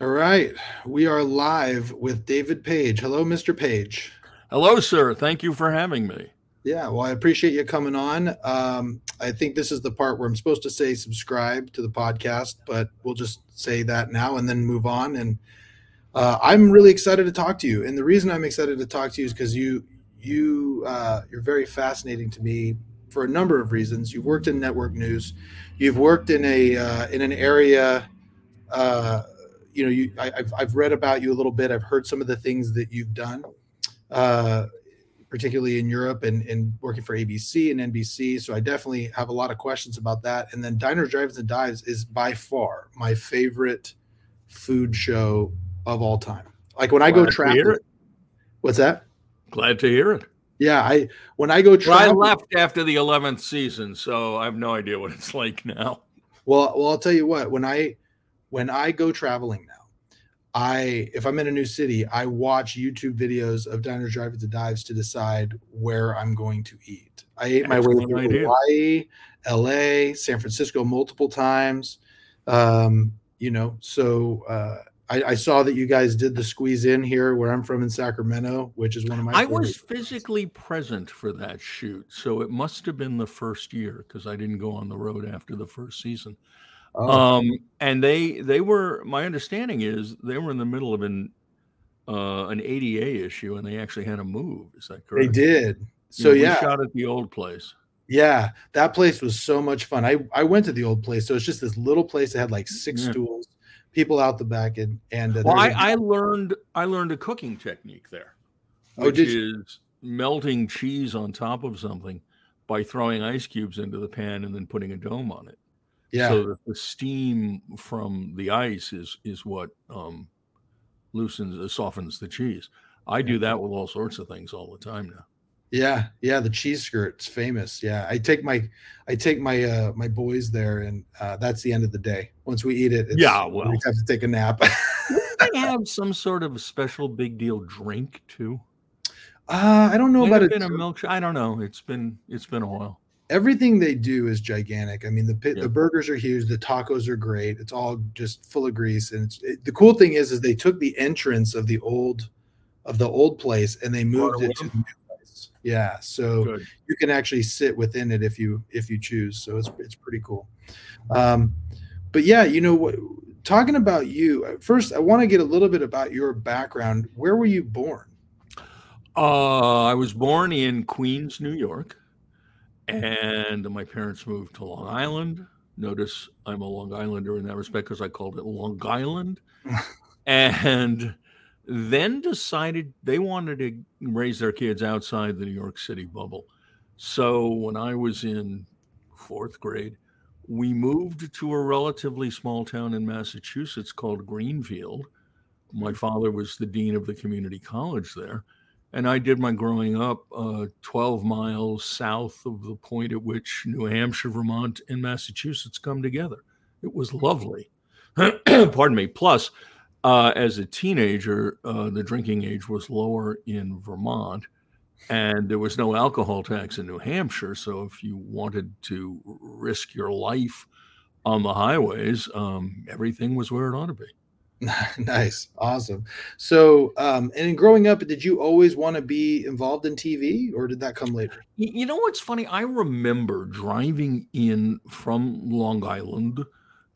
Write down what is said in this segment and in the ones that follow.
All right. We are live with David Page. Hello, Mr. Page. Hello, sir. Thank you for having me. Yeah, well, I appreciate you coming on. Um, I think this is the part where I'm supposed to say subscribe to the podcast, but we'll just say that now and then move on. And uh, I'm really excited to talk to you. And the reason I'm excited to talk to you is because you you uh, you're very fascinating to me for a number of reasons. You've worked in network news. You've worked in a uh, in an area. You know, you I, have I've read about you a little bit. I've heard some of the things that you've done, uh, particularly in Europe and, and working for ABC and NBC. So I definitely have a lot of questions about that. And then Diners, Drives, and Dives is by far my favorite food show of all time. Like when I go travel. What's that? Glad to hear it. Yeah, I when I go travel, well, I left after the eleventh season, so I have no idea what it's like now. Well, well, I'll tell you what. When I when I go traveling now, I if I'm in a new city, I watch YouTube videos of diners, drive-ins, and dives to decide where I'm going to eat. I ate my way through idea. Hawaii, LA, San Francisco multiple times. Um, you know, so uh, I, I, saw that you guys did the Squeeze Inn here where I'm from in Sacramento, which is one of my. I was physically present for that shoot, so it must have been the first year because I didn't go on the road after the first season. Oh. Um, and they they were my understanding is they were in the middle of an uh, an ADA issue, and they actually had to move. Is that correct? They did. So yeah, yeah. shot at the old place. Yeah, that place was so much fun. I I went to the old place, so it's just this little place that had like six yeah. stools people out the back and and uh, well, I, a- I learned I learned a cooking technique there, oh, which is you? melting cheese on top of something by throwing ice cubes into the pan and then putting a dome on it. Yeah. So the steam from the ice is is what um, loosens uh, softens the cheese. I do that with all sorts of things all the time now. Yeah, yeah, the cheese skirt's famous. Yeah, I take my I take my uh my boys there, and uh, that's the end of the day. Once we eat it, yeah, well, we have to take a nap. they have some sort of special big deal drink too. Uh, I don't know Might about it. Been a milk. I don't know. It's been it's been a while. Everything they do is gigantic. I mean, the pit, yeah. the burgers are huge. The tacos are great. It's all just full of grease. And it, the cool thing is, is they took the entrance of the old of the old place and they moved it to the new place. yeah, so Good. you can actually sit within it if you if you choose. So it's it's pretty cool. Um, but yeah, you know, what? talking about you uh, first, I want to get a little bit about your background. Where were you born? Uh, I was born in Queens, New York, Mm-hmm. and my parents moved to Long Island. Notice I'm a Long Islander in that respect because I called it Long Island. and then decided they wanted to raise their kids outside the New York City bubble. So when I was in fourth grade, we moved to a relatively small town in Massachusetts called Greenfield. My father was the dean of the community college there. And I did my growing up uh, 12 miles south of the point at which New Hampshire, Vermont, and Massachusetts come together. It was lovely. Pardon me. Plus, uh, as a teenager, uh, the drinking age was lower in Vermont, and there was no alcohol tax in New Hampshire. So if you wanted to risk your life on the highways, um, everything was where it ought to be. nice, awesome. So, um, and in growing up, did you always want to be involved in TV, or did that come later? You know what's funny? I remember driving in from Long Island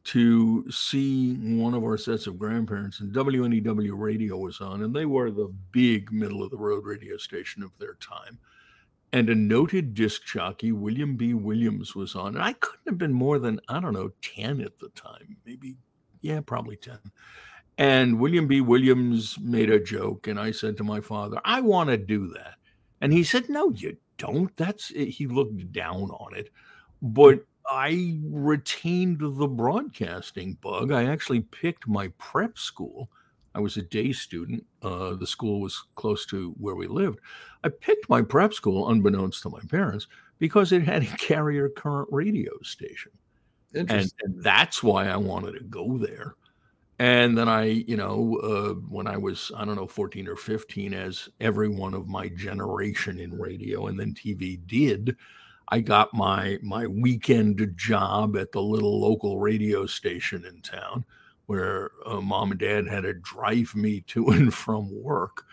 to see one of our sets of grandparents, and WNEW radio was on, and they were the big middle of the road radio station of their time. And a noted disc jockey, William B. Williams, was on. And I couldn't have been more than, I don't know, 10 at the time, maybe, yeah, probably 10. And William B. Williams made a joke, and I said to my father, I want to do that. And he said, No, you don't. That's it. He looked down on it. But I retained the broadcasting bug. I actually picked my prep school. I was a day student. Uh, the school was close to where we lived. I picked my prep school, unbeknownst to my parents, because it had a carrier current radio station. And, and, that's why I wanted to go there. And then I, you know, uh, when I was, I don't know, 14 or 15, as every one of my generation in radio and then TV did, I got my my weekend job at the little local radio station in town, where uh, mom and dad had to drive me to and from work.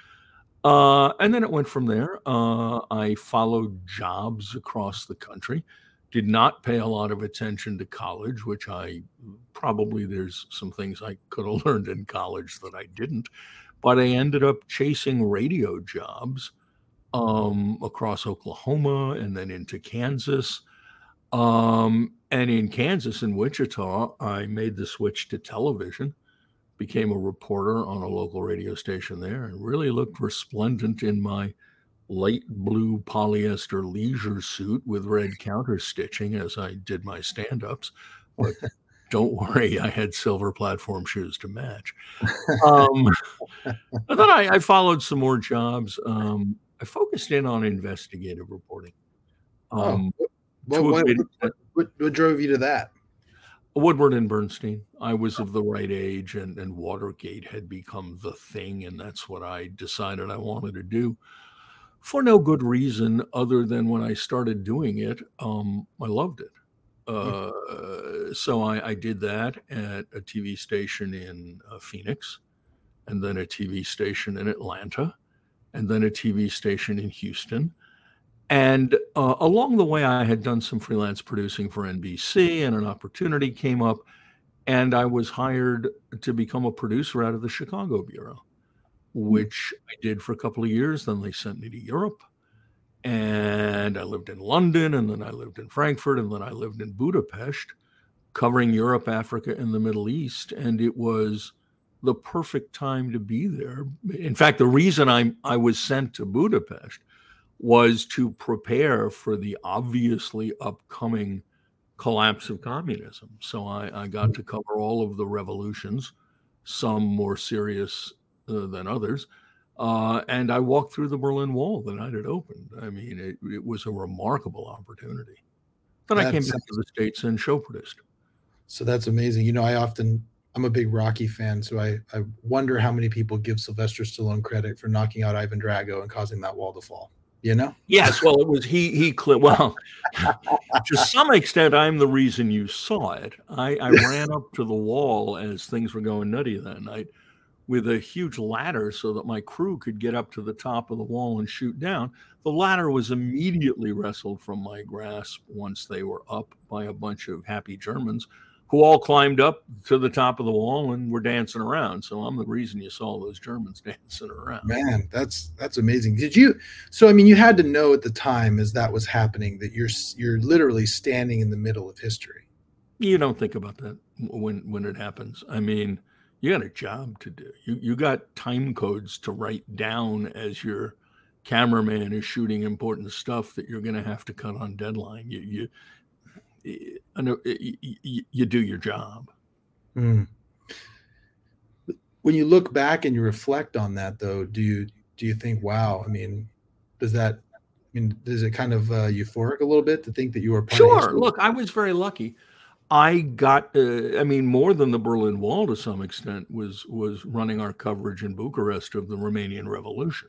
Uh, and then it went from there. Uh, I followed jobs across the country. Did not pay a lot of attention to college, which I probably there's some things I could have learned in college that I didn't. But I ended up chasing radio jobs um, across Oklahoma and then into Kansas. Um, and in Kansas and Wichita, I made the switch to television, became a reporter on a local radio station there, and really looked resplendent in my light blue polyester leisure suit with red counter stitching as I did my stand ups. But don't worry, I had silver platform shoes to match. Um, then I, I, followed some more jobs. Um, I focused in on investigative reporting. Oh, um, oh, what, what, what, what, drove you to that? Woodward and Bernstein. I was of the right age, and, and Watergate had become the thing, and that's what I decided I wanted to do for no good reason other than when I started doing it, um, I loved it. Uh, so I, I, did that at a TV station in uh, Phoenix, and then a TV station in Atlanta, and then a TV station in Houston. And uh, along the way, I had done some freelance producing for NBC, and an opportunity came up, and I was hired to become a producer out of the Chicago Bureau. Mm. which I did for a couple of years. Then they sent me to Europe. And I lived in London, and then I lived in Frankfurt, and then I lived in Budapest, covering Europe, Africa, and the Middle East. And it was the perfect time to be there. In fact, the reason I I was sent to Budapest was to prepare for the obviously upcoming collapse of communism. So I, I got to cover all of the revolutions, some more serious uh, than others. Uh, and I walked through the Berlin Wall the night it opened. I mean, it, it was a remarkable opportunity. Then that's, I came back to the States and show produced. So that's amazing. You know, I often, I'm a big Rocky fan, so I, I wonder how many people give Sylvester Stallone credit for knocking out Ivan Drago and causing that wall to fall you know yes well it was he he well to some extent i'm the reason you saw it i i ran up to the wall as things were going nutty that night with a huge ladder so that my crew could get up to the top of the wall and shoot down. The ladder was immediately wrestled from my grasp once they were up by a bunch of happy Germans who all climbed up to the top of the wall and were dancing around. So I'm the reason you saw those Germans dancing around. Man, that's that's amazing. Did you so I mean you had to know at the time as that was happening that you're you're literally standing in the middle of history. You don't think about that when when it happens. I mean, you got a job to do. You you got time codes to write down as your cameraman is shooting important stuff that you're going to have to cut on deadline. You you you, you do your job. Mm. When you look back and you reflect on that, though, do you do you think, wow? I mean, does that? I mean, is it kind of uh, euphoric a little bit to think that you were part sure? Look, I was very lucky. I got, uh, I mean, more than the Berlin Wall to some extent was was running our coverage in Bucharest of the Romanian Revolution.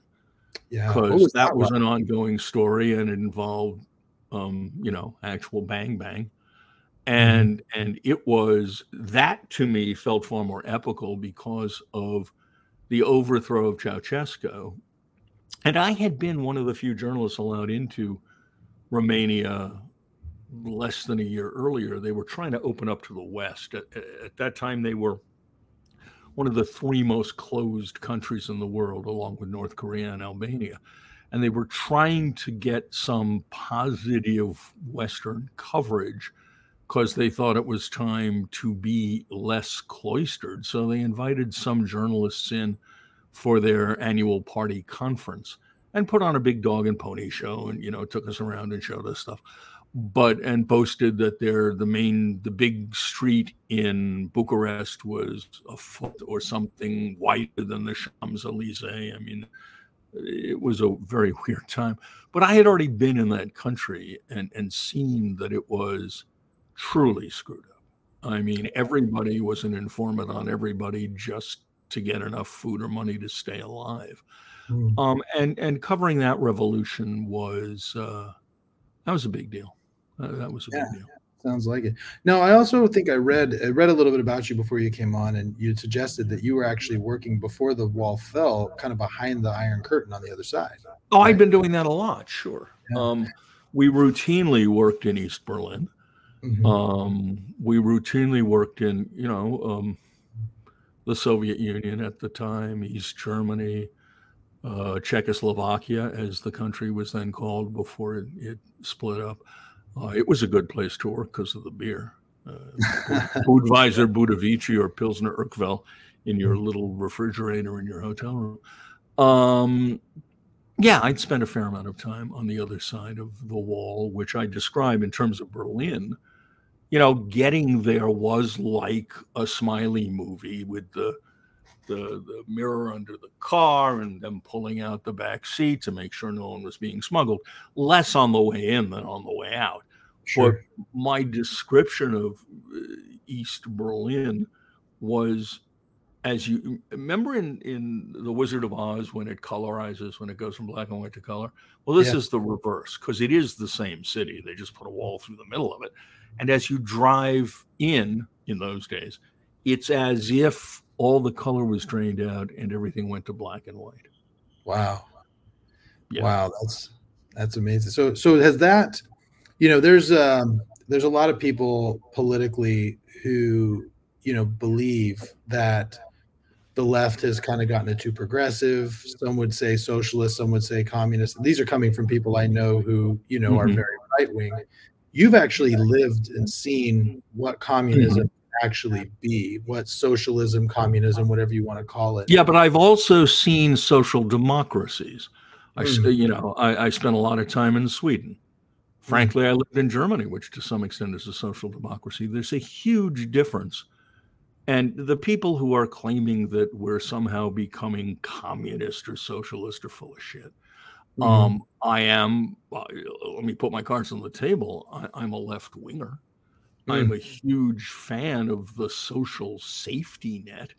Yeah, because that, that was an ongoing story and it involved, um, you know, actual bang bang, mm-hmm. and mm-hmm. and it was that to me felt far more epical because of the overthrow of Ceausescu, and I had been one of the few journalists allowed into Romania less than a year earlier, they were trying to open up to the West. At, at, that time, they were one of the three most closed countries in the world, along with North Korea and Albania. And they were trying to get some positive Western coverage because they thought it was time to be less cloistered. So they invited some journalists in for their annual party conference and put on a big dog and pony show and, you know, took us around and showed us stuff but and boasted that they're the main the big street in Bucharest was a foot or something wider than the Champs Elysees. I mean, it was a very weird time. But I had already been in that country and and seen that it was truly screwed up. I mean, everybody was an informant on everybody just to get enough food or money to stay alive. Mm. Um, and and covering that revolution was uh, that was a big deal. Uh, that was a yeah. big deal. Sounds like it. Now, I also think I read I read a little bit about you before you came on, and you suggested that you were actually working before the wall fell, kind of behind the Iron Curtain on the other side. Oh, right? I've been doing that a lot. Sure. Yeah. Um, we routinely worked in East Berlin. Mm-hmm. Um, we routinely worked in, you know, um, the Soviet Union at the time, East Germany, uh, Czechoslovakia, as the country was then called before it, it split up. Uh, it was a good place to work because of the beer. Uh, Budweiser, Budovici, or Pilsner Urquell in your mm-hmm. little refrigerator in your hotel room. Um, yeah, I'd spent a fair amount of time on the other side of the wall, which I describe in terms of Berlin. You know, getting there was like a Smiley movie with the the, the mirror under the car and them pulling out the back seat to make sure no one was being smuggled. Less on the way in than on the way out. Sure. But my description of uh, East Berlin was as you remember in in the Wizard of Oz when it colorizes when it goes from black and white to color. Well, this yeah. is the reverse because it is the same city. They just put a wall through the middle of it, and as you drive in in those days, it's as if all the color was drained out and everything went to black and white. Wow. Yeah. Wow, that's that's amazing. So so has that you know there's um there's a lot of people politically who you know believe that the left has kind of gotten it too progressive. Some would say socialist, some would say communist. These are coming from people I know who, you know, mm-hmm. are very right wing. You've actually lived and seen what communism mm-hmm actually be what socialism communism whatever you want to call it. Yeah but i've also seen social democracies. I mm. you know I, I, spent a lot of time in sweden. Frankly i lived in germany which to some extent is a social democracy. There's a huge difference. And the people who are claiming that we're somehow becoming communist or socialist are full of shit. Mm. um, i am uh, let me put my cards on the table. I, i'm a left winger Mm. I'm a huge fan of the social safety net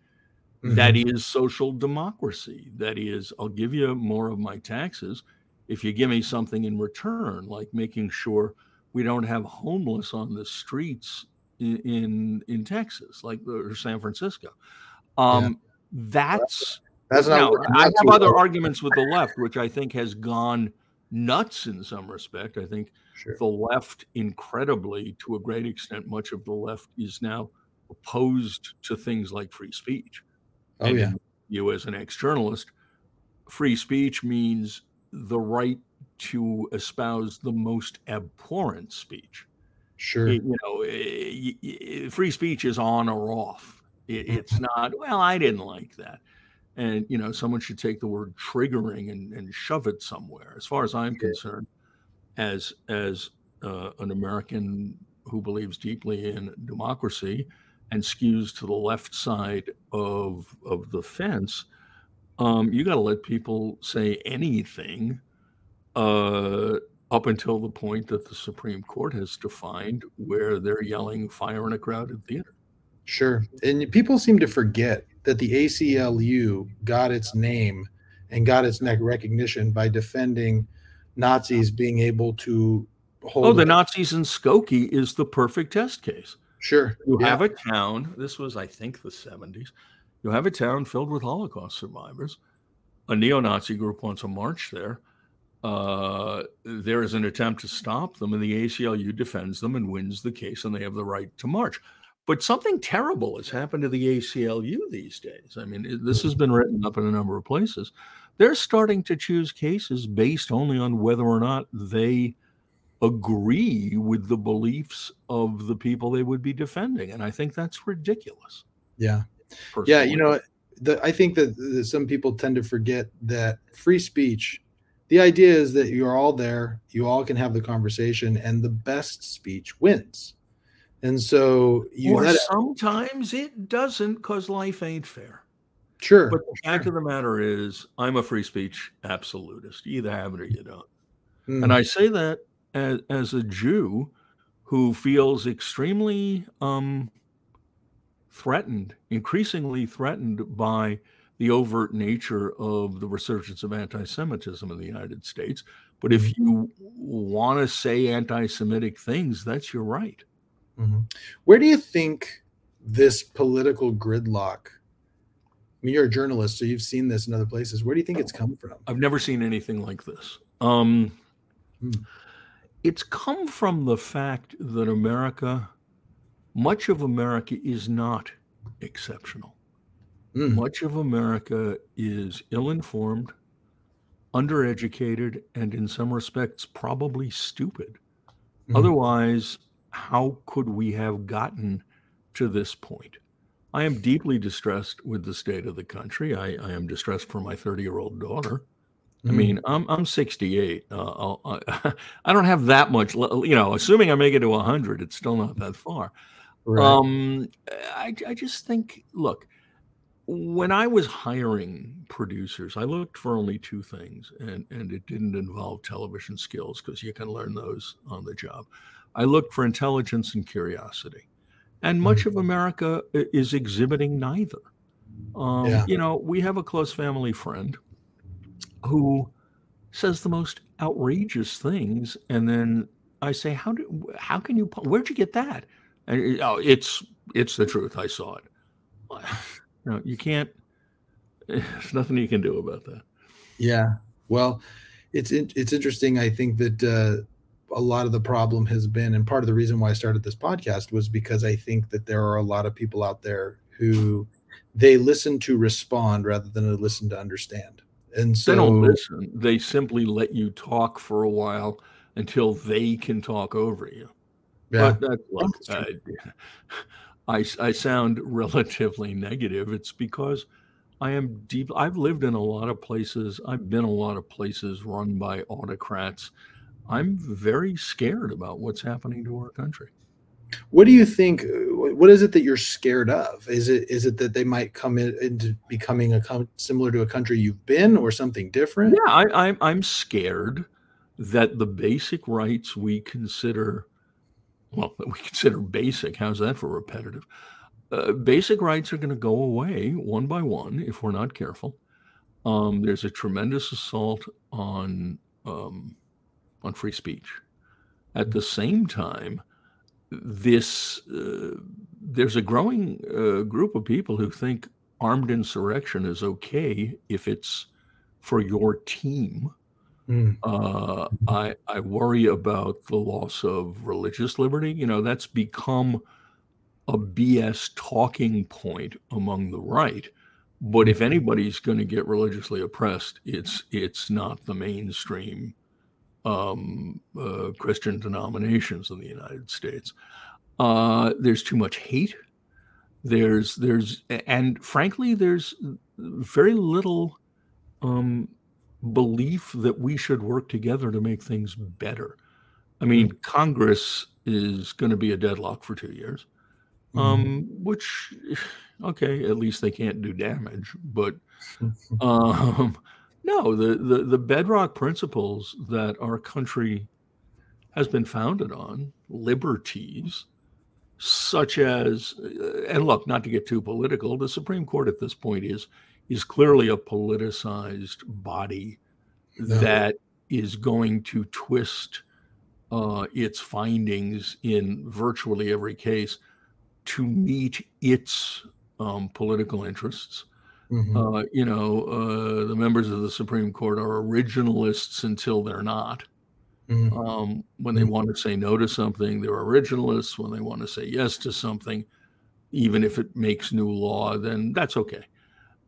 mm-hmm. that is social democracy. That is, I'll give you more of my taxes if you give me something in return, like making sure we don't have homeless on the streets in in, in Texas, like or San Francisco. Um, yeah. That's that's now. I have other arguments with the left, which I think has gone nuts in some respect. I think sure. the left, incredibly, to a great extent, much of the left is now opposed to things like free speech. Oh, and yeah. You, as an ex journalist, free speech means the right to espouse the most abhorrent speech. Sure. It, you know, eh, eh, it, it, free speech is on or off. Mm. it's not, well, I didn't like that and you know someone should take the word triggering and, and shove it somewhere as far as i'm concerned as as uh, an american who believes deeply in democracy and skews to the left side of of the fence um, you got to let people say anything uh, up until the point that the supreme court has defined where they're yelling fire in a crowded theater sure and people seem to forget that the ACLU got its name and got its neck recognition by defending Nazis being able to hold. Oh, the Nazis in Skokie is the perfect test case. Sure. You yeah. have a town, this was, I think, the 70s. You have a town filled with Holocaust survivors. A neo Nazi group wants to march there. Uh, there is an attempt to stop them, and the ACLU defends them and wins the case, and they have the right to march. But something terrible has happened to the ACLU these days. I mean, this has mm-hmm. been written up in a number of places. They're starting to choose cases based only on whether or not they agree with the beliefs of the people they would be defending. And I think that's ridiculous. Yeah. Personally. Yeah. You know, the, I think that, that some people tend to forget that free speech the idea is that you're all there you all can have the conversation and the best speech wins and so you or sometimes it doesn't because life ain't fair. Sure. But the fact of the matter is, I'm a free speech absolutist. You either have it or you don't. Mm. And hmm. I say that as, as a Jew who feels extremely um, threatened, increasingly threatened by the overt nature of the resurgence of anti Semitism in the United States. But if hmm. you want to say anti Semitic things, that's your right. Mm-hmm. Where do you think this political gridlock? I mean, you're a journalist, so you've seen this in other places. Where do you think it's come from? I've never seen anything like this. Um, hmm. It's come from the fact that America, much of America, is not exceptional. Mm. Much of America is ill informed, undereducated, and in some respects, probably stupid. Mm. Otherwise, how could we have gotten to this point? I am deeply distressed with the state of the country. I, I am distressed for my 30 year old daughter. I mm. mean, I'm I'm 68. Uh, I, I don't have that much, you know. Assuming I make it to 100, it's still not that far. Right. Um, I I just think, look, when I was hiring producers, I looked for only two things, and, and it didn't involve television skills because you can learn those on the job. I looked for intelligence and curiosity. And much mm-hmm. of America is exhibiting neither. Um, yeah. You know, we have a close family friend who says the most outrageous things. And then I say, how do, how can you, where'd you get that? And oh, it's, it's the truth. I saw it. No, you can't. There's nothing you can do about that. Yeah. Well, it's it's interesting. I think that uh, a lot of the problem has been, and part of the reason why I started this podcast was because I think that there are a lot of people out there who they listen to respond rather than to listen to understand. And so they don't listen. They simply let you talk for a while until they can talk over you. Yeah. But look, uh, I, I sound relatively negative, it's because I am deep. I've lived in a lot of places. I've been a lot of places run by autocrats. I'm very scared about what's happening to our country. What do you think? What is it that you're scared of? Is it is it that they might come in, into becoming a similar to a country you've been, or something different? Yeah, I, I'm I'm scared that the basic rights we consider well, we consider basic. How's that for repetitive? Uh, basic rights are going to go away one by one if we're not careful. Um, there's a tremendous assault on um, on free speech. At the same time, this uh, there's a growing uh, group of people who think armed insurrection is okay if it's for your team Mm. Uh, I I worry about the loss of religious liberty. You know, that's become a BS talking point among the right. But if mm-hmm. anybody's going to get religiously oppressed, it's it's not the mainstream um, uh, Christian denominations in the United States. Uh, there's too much hate. There's there's and frankly, there's very little um, belief that we should work together to make things better. I mean, mm-hmm. Congress is going to be a deadlock for two years, mm-hmm. um, which, okay, at least they can't do damage. But um, no, the, the, the bedrock principles that our country has been founded on, liberties, such as, uh, and look, not to get too political, the Supreme Court at this point is is clearly a politicized body no. that is going to twist uh, its findings in virtually every case to meet its um, political interests. Mm-hmm. Uh, you know, uh, the members of the Supreme Court are originalists until they're not. Mm-hmm. Um, when they mm-hmm. want to say no to something, they're originalists. When they want to say yes to something, even if it makes new law, then that's okay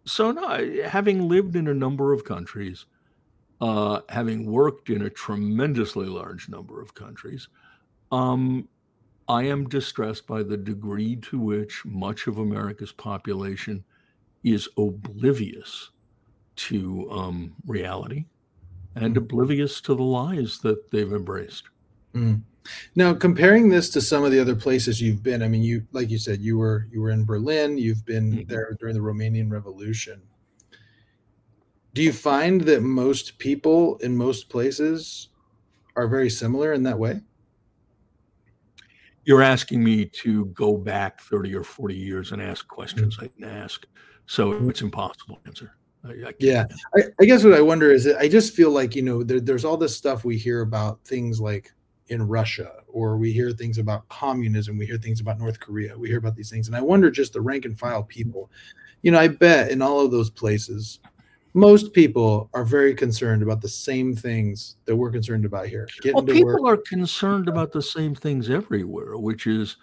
so no, having lived in a number of countries, uh, having worked in a tremendously large number of countries, um, I am distressed by the degree to which much of America's population is oblivious to um, reality and mm. oblivious to the lies that they've embraced. Mm. Now, comparing this to some of the other places you've been, I mean, you like you said, you were you were in Berlin. You've been mm-hmm. there during the Romanian Revolution. Do you find that most people in most places are very similar in that way? You're asking me to go back 30 or 40 years and ask questions mm-hmm. I can ask. So it's impossible to answer. I, I yeah. I, I, guess what I wonder is I just feel like, you know, there, there's all this stuff we hear about things like in Russia, or we hear things about communism, we hear things about North Korea, we hear about these things. And I wonder just the rank and file people, you know, I bet in all of those places, most people are very concerned about the same things that we're concerned about here. Getting well, people work. are concerned about the same things everywhere, which is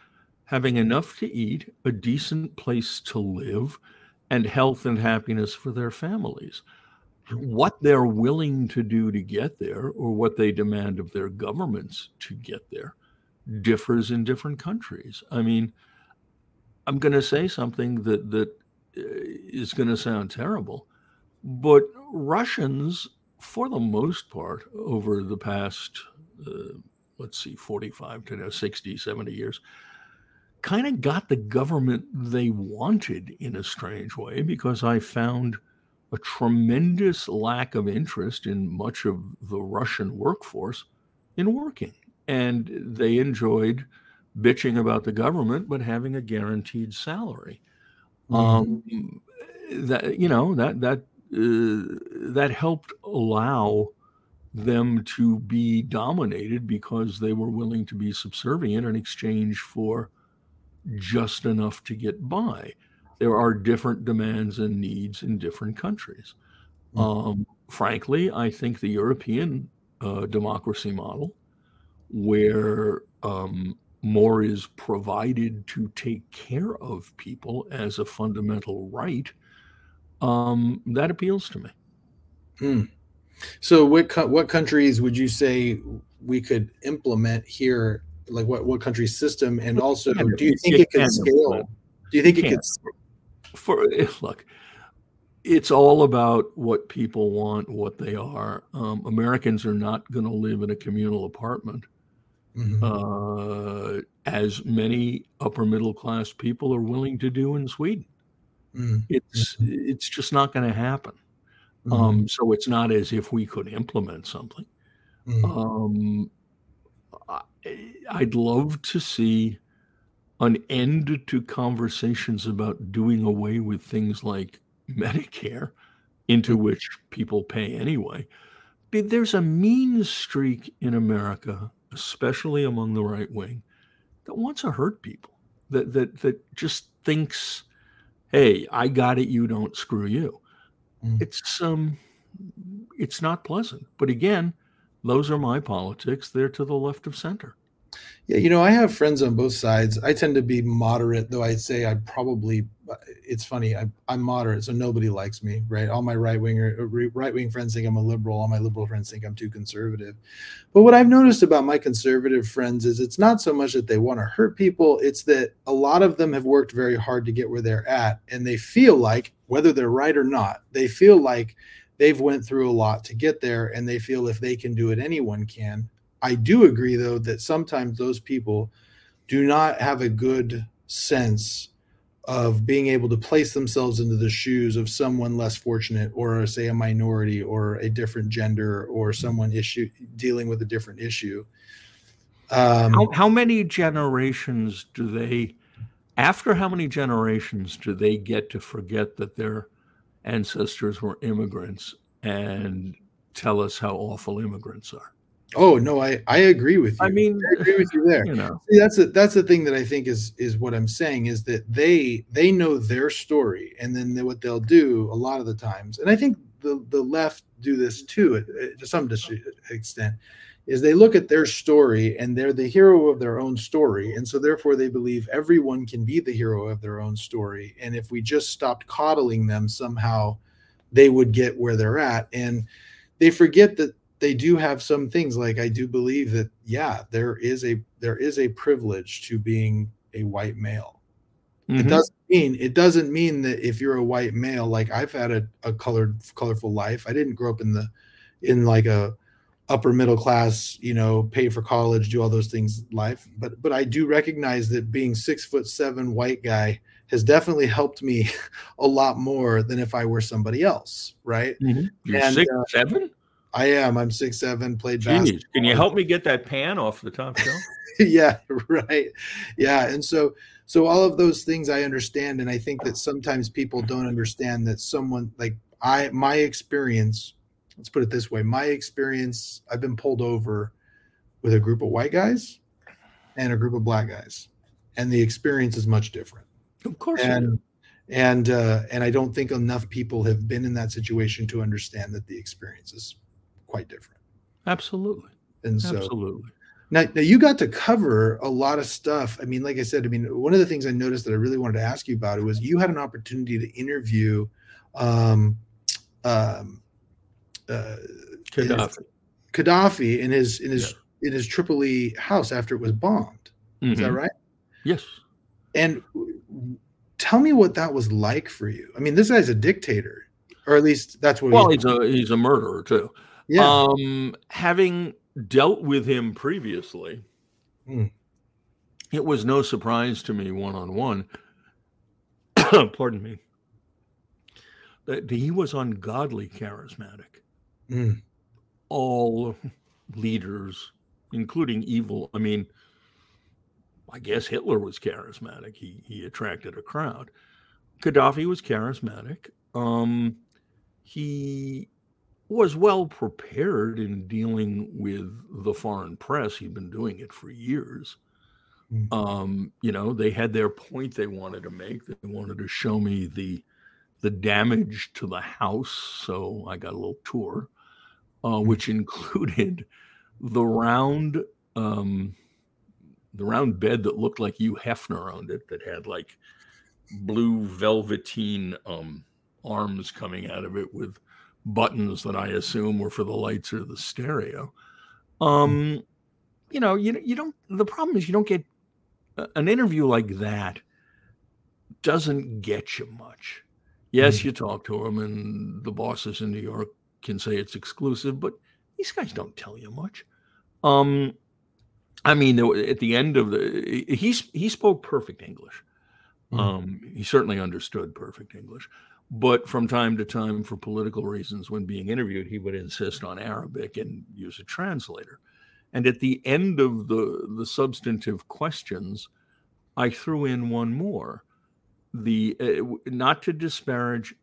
having enough to eat, a decent place to live, and health and happiness for their families what they're willing to do to get there or what they demand of their governments to get there differs in different countries. I mean, I'm going to say something that that uh, going to sound terrible, but Russians, for the most part, over the past, uh, let's see, 45 to 60, 70 years, kind of got the government they wanted in a strange way because I found – a tremendous lack of interest in much of the Russian workforce in working. And they enjoyed bitching about the government, but having a guaranteed salary. Mm-hmm. Um, that you know that that that helped allow them to be dominated because they were willing to be subservient in exchange for just enough to get by there are different demands and needs in different countries. Mm-hmm. Um, frankly, I think the European uh, democracy model, where um, more is provided to take care of people as a fundamental right, um, that appeals to me. Hmm. So, what co- what countries would you say we could implement here? Like, what what country system? And also, do you think it can scale? Do you think it could? for look, it's all about what people want, what they are. Um, Americans are not going to live in a communal apartment, mm-hmm. uh, as many upper middle class people are willing to do in Sweden. Mm-hmm. It's mm-hmm. it's just not going to happen. Mm-hmm. Um, so it's not as if we could implement something. Mm-hmm. Um, I, I'd love to see an end to conversations about doing away with things like Medicare, into mm-hmm. which people pay anyway. There's a mean streak in America, especially among the right wing, that wants to hurt people. That that that just thinks, "Hey, I got it. You don't screw you." Mm. It's um, it's not pleasant. But again, those are my politics. They're to the left of center. Yeah, you know, I have friends on both sides. I tend to be moderate, though I'd say I probably it's funny, I, am moderate, so nobody likes me, right? All my right winger uh, right wing friends think I'm a liberal, all my liberal friends think I'm too conservative. But what I've noticed about my conservative friends is it's not so much that they want to hurt people, it's that a lot of them have worked very hard to get where they're at and they feel like whether they're right or not, they feel like they've went through a lot to get there and they feel if they can do it anyone can I do agree, though, that sometimes those people do not have a good sense of being able to place themselves into the shoes of someone less fortunate or say a minority or a different gender or someone issue dealing with a different issue. Um, how, how many generations do they after how many generations do they get to forget that their ancestors were immigrants and tell us how awful immigrants are Oh no, I I agree with you. I mean, I agree with you there. You know, See, that's a, that's the thing that I think is is what I'm saying is that they they know their story, and then they, what they'll do a lot of the times, and I think the the left do this too uh, uh, to some uh, extent, is they look at their story and they're the hero of their own story, and so therefore they believe everyone can be the hero of their own story, and if we just stopped coddling them, somehow they would get where they're at, and they forget that they do have some things like I do believe that yeah, there is a there is a privilege to being a white male. Mm-hmm. It doesn't mean it doesn't mean that if you're a white male, like I've had a, a colored colorful life. I didn't grow up in the in like a upper middle class, you know, pay for college, do all those things life. But but I do recognize that being six foot seven white guy has definitely helped me a lot more than if I were somebody else, right? Mm-hmm. You're and, six uh, seven? I am. I'm six seven. Played Genius. basketball. Can you help me get that pan off the top shelf? yeah, right. Yeah, and so so all of those things I understand, and I think that sometimes people don't understand that someone like I my experience. Let's put it this way: my experience. I've been pulled over with a group of white guys and a group of black guys, and the experience is much different. Of course, and and uh, and I don't think enough people have been in that situation to understand that the experience is quite different. Absolutely, and so absolutely. Now, now you got to cover a lot of stuff. I mean, like I said, I mean, one of the things I noticed that I really wanted to ask you about it was you had an opportunity to interview um, um, uh, Gaddafi. Gaddafi in his in his yeah. in his Tripoli house after it was bombed. Mm-hmm. Is that mm-hmm. right? Yes. And tell me what that was like for you. I mean, this guy's a dictator, or at least that's what. Well, he's, he's a he's a murderer too. Yeah. Um, having dealt with him previously, mm. it was no surprise to me one on one. Pardon me. That he was ungodly charismatic. Mm. All leaders, including evil, I mean, I guess Hitler was charismatic. He he attracted a crowd. Gaddafi was charismatic. Um, he was well prepared in dealing with the foreign press. He'd been doing it for years. Mm-hmm. Um, you know, they had their point they wanted to make. They wanted to show me the the damage to the house. So I got a little tour, uh, mm-hmm. which included the round um, the round bed that looked like Hugh Hefner owned it, that had like blue velveteen um, arms coming out of it with buttons that I assume were for the lights or the stereo. Um, you know, you you don't. The problem is you don't get an interview like that. Doesn't get you much. Yes, mm-hmm. you talk to them, and the bosses in New York can say it's exclusive, but these guys don't tell you much. Um, I mean, at the end of the, he he spoke perfect English. Mm-hmm. Um, he certainly understood perfect English. But from time to time, for political reasons, when being interviewed, he would insist on Arabic and use a translator. And at the end of the, the substantive questions, I threw in one more. The uh, not to disparage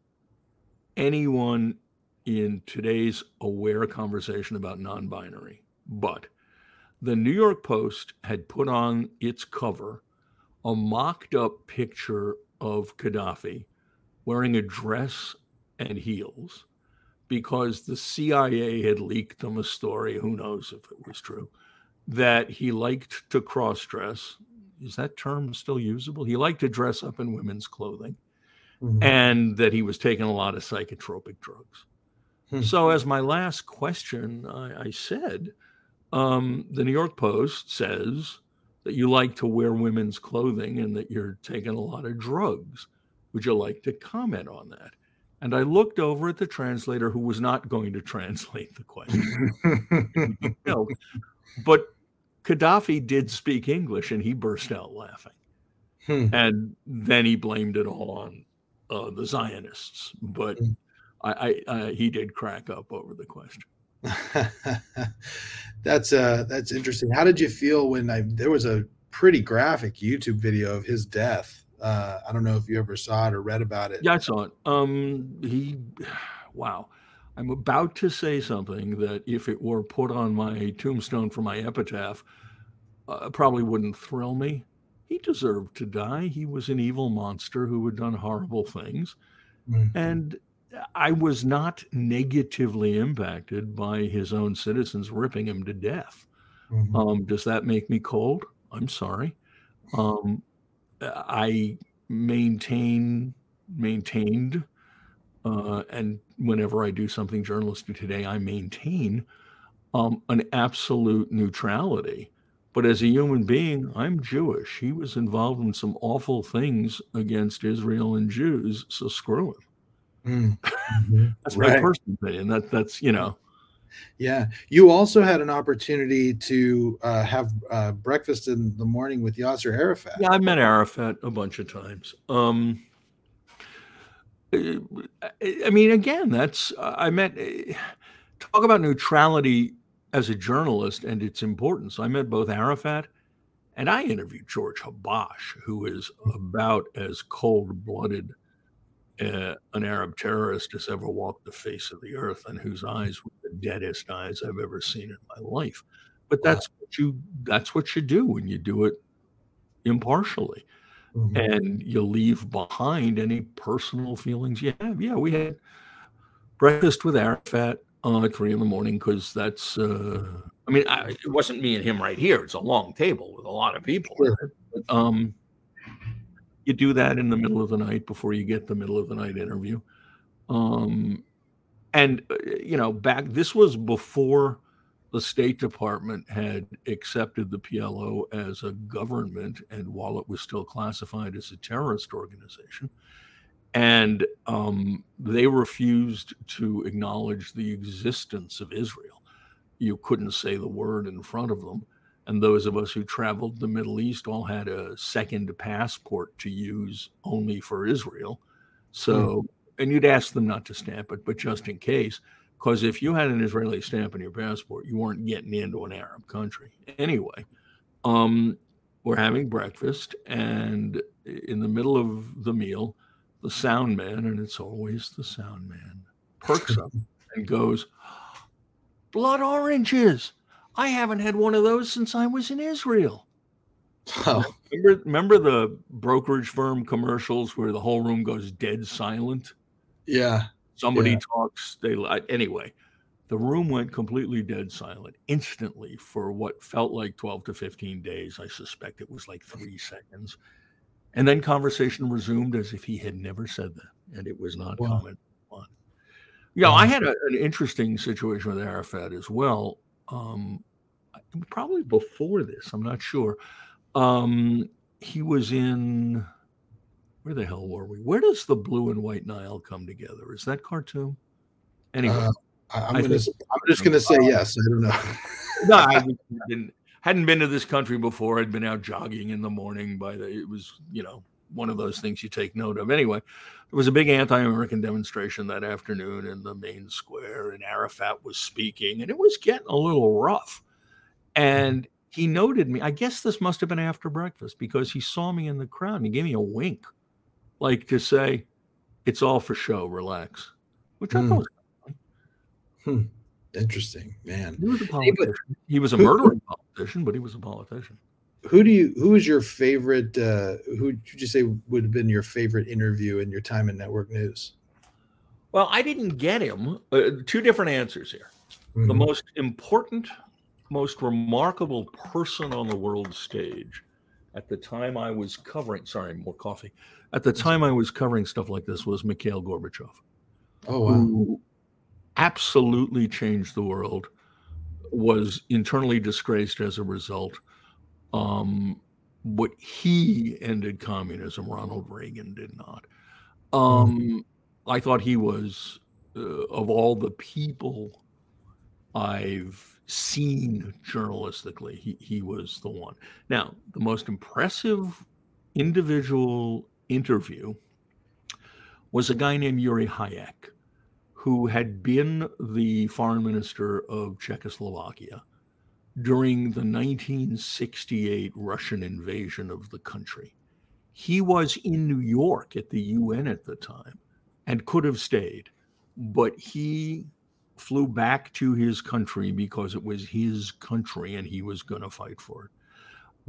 anyone in today's aware conversation about non-binary, but the New York Post had put on its cover a mocked up picture of Gaddafi wearing a dress and heels because the CIA had leaked them a story, who knows if it was true, that he liked to cross dress. Is that term still usable? He liked to dress up in women's clothing mm-hmm. and that he was taking a lot of psychotropic drugs. Hmm. So, as my last question, I, I said, um, the New York Post says that you like to wear women's clothing and that you're taking a lot of drugs. Would you like to comment on that? And I looked over at the translator who was not going to translate the question. no, but Gaddafi did speak English and he burst out laughing. Hmm. And then he blamed it all on uh, the Zionists. But hmm. I, I, I, he did crack up over the question. that's uh that's interesting. How did you feel when I there was a pretty graphic YouTube video of his death uh, I don't know if you ever saw it or read about it. Yeah, I saw it. Um, he, wow. I'm about to say something that if it were put on my tombstone for my epitaph, uh, probably wouldn't thrill me. He deserved to die. He was an evil monster who had done horrible things. Mm-hmm. And I was not negatively impacted by his own citizens ripping him to death. Mm-hmm. Um, does that make me cold? I'm sorry. Um, I maintain maintained uh, and whenever I do something journalistic today, I maintain um, an absolute neutrality. But as a human being, I'm Jewish. He was involved in some awful things against Israel and Jews, so screw him. Mm-hmm. that's right. my personal opinion. That that's you know. Yeah. You also had an opportunity to uh, have uh, breakfast in the morning with Yasser Arafat. Yeah, I met Arafat a bunch of times. Um, I mean, again, that's, I met, talk about neutrality as a journalist and its importance. I met both Arafat and I interviewed George Habash, who is about as cold blooded uh, an Arab terrorist has ever walked the face of the earth and whose eyes were the deadest eyes I've ever seen in my life. but that's wow. what you that's what you do when you do it impartially. Mm-hmm. And you leave behind any personal feelings you have. Yeah, we had breakfast with Arafat uh, at three in the morning because that's. Uh, I mean, I, it wasn't me and him right here. It's a long table with a lot of people. Sure. Um, you do that in the middle of the night before you get the middle of the night interview. Um, and uh, you know, back this was before the State Department had accepted the PLO as a government, and while it was still classified as a terrorist organization, and um, they refused to acknowledge the existence of Israel. You couldn't say the word in front of them. And those of us who traveled the Middle East all had a second passport to use only for Israel. So, mm. and you'd ask them not to stamp it, but just in case, because if you had an Israeli stamp on your passport, you weren't getting into an Arab country. Anyway, um, we're having breakfast, and in the middle of the meal, the sound man, and it's always the sound man, perks up and goes, Blood oranges. I haven't had one of those since I was in Israel. Oh. Remember, remember the brokerage firm commercials where the whole room goes dead silent? Yeah. Somebody yeah. talks. They like anyway. The room went completely dead silent instantly for what felt like 12 to 15 days. I suspect it was like three seconds. And then conversation resumed as if he had never said that, and it was not wow. comment on. Yeah, I had a, an interesting situation with Arafat as well. Um, probably before this, I'm not sure. Um, he was in where the hell were we? Where does the blue and white Nile come together? Is that Khartoum? Anyway, uh, I'm, gonna, I'm just going to say yes. I don't know. no, I didn't hadn't been to this country before. I'd been out jogging in the morning by the, it was, you know, one of those things you take note of. Anyway, there was a big anti American demonstration that afternoon in the main square, and Arafat was speaking, and it was getting a little rough. And he noted me. I guess this must have been after breakfast because he saw me in the crowd and he gave me a wink, like to say, it's all for show, relax, which I thought hmm. was hmm. interesting, man. He was a politician. He was a murdering politician, but he was a politician. Who do you? Who is your favorite? Uh, who would you say would have been your favorite interview in your time in network news? Well, I didn't get him. Uh, two different answers here. Mm-hmm. The most important, most remarkable person on the world stage at the time I was covering. Sorry, more coffee. At the time I was covering stuff like this was Mikhail Gorbachev. Oh wow! Who absolutely changed the world was internally disgraced as a result. Um, what he ended communism, Ronald Reagan did not. Um, mm-hmm. I thought he was, uh, of all the people I've seen journalistically, he, he was the one. Now, the most impressive individual interview was a guy named Yuri Hayek who had been the foreign minister of Czechoslovakia during the 1968 Russian invasion of the country. He was in New York at the UN at the time and could have stayed, but he flew back to his country because it was his country and he was going to fight for it.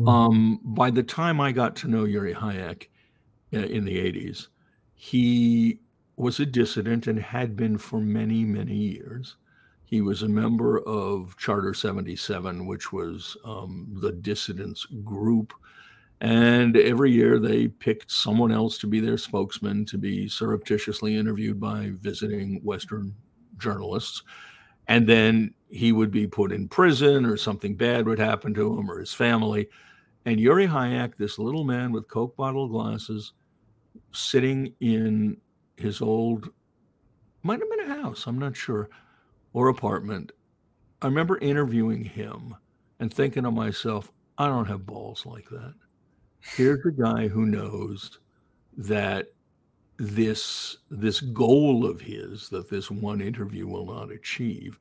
Mm-hmm. Um, by the time I got to know Yuri Hayek uh, in the 80s, he was a dissident and had been for many, many years. He was a member of Charter 77, which was um, the dissidents group. And every year they picked someone else to be their spokesman to be surreptitiously interviewed by visiting Western journalists. And then he would be put in prison or something bad would happen to him or his family. And Yuri Hayek, this little man with Coke bottle glasses, sitting in his old, might have been a house, I'm not sure, or apartment. I remember interviewing him and thinking to myself, I don't have balls like that. Here's a guy who knows that this this goal of his that this one interview will not achieve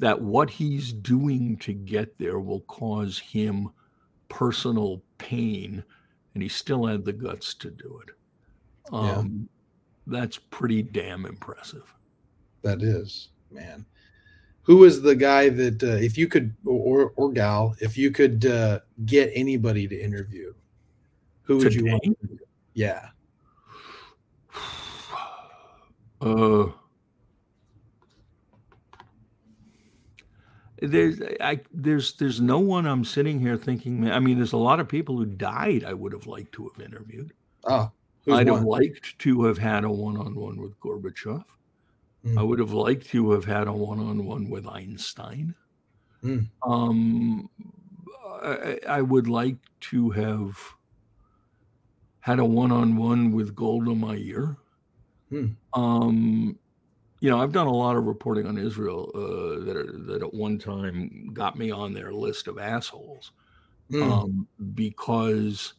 that what he's doing to get there will cause him personal pain and he still had the guts to do it um, that's pretty damn impressive. That is, man. Who was the guy that uh, if you could or or gal if you could uh, get anybody to interview who would you want Today? yeah Uh, there's I there's there's no one I'm sitting here thinking. I mean, there's a lot of people who died. I would have liked to have interviewed. oh I'd one? have liked to have had a one-on-one with Gorbachev. Mm. I would have liked to have had a one-on-one with Einstein. Mm. Um, I, I would like to have had a one-on-one with Golda Meir. Hmm. Um, you know, I've done a lot of reporting on Israel uh, that are, that at one time got me on their list of assholes Mm. um, because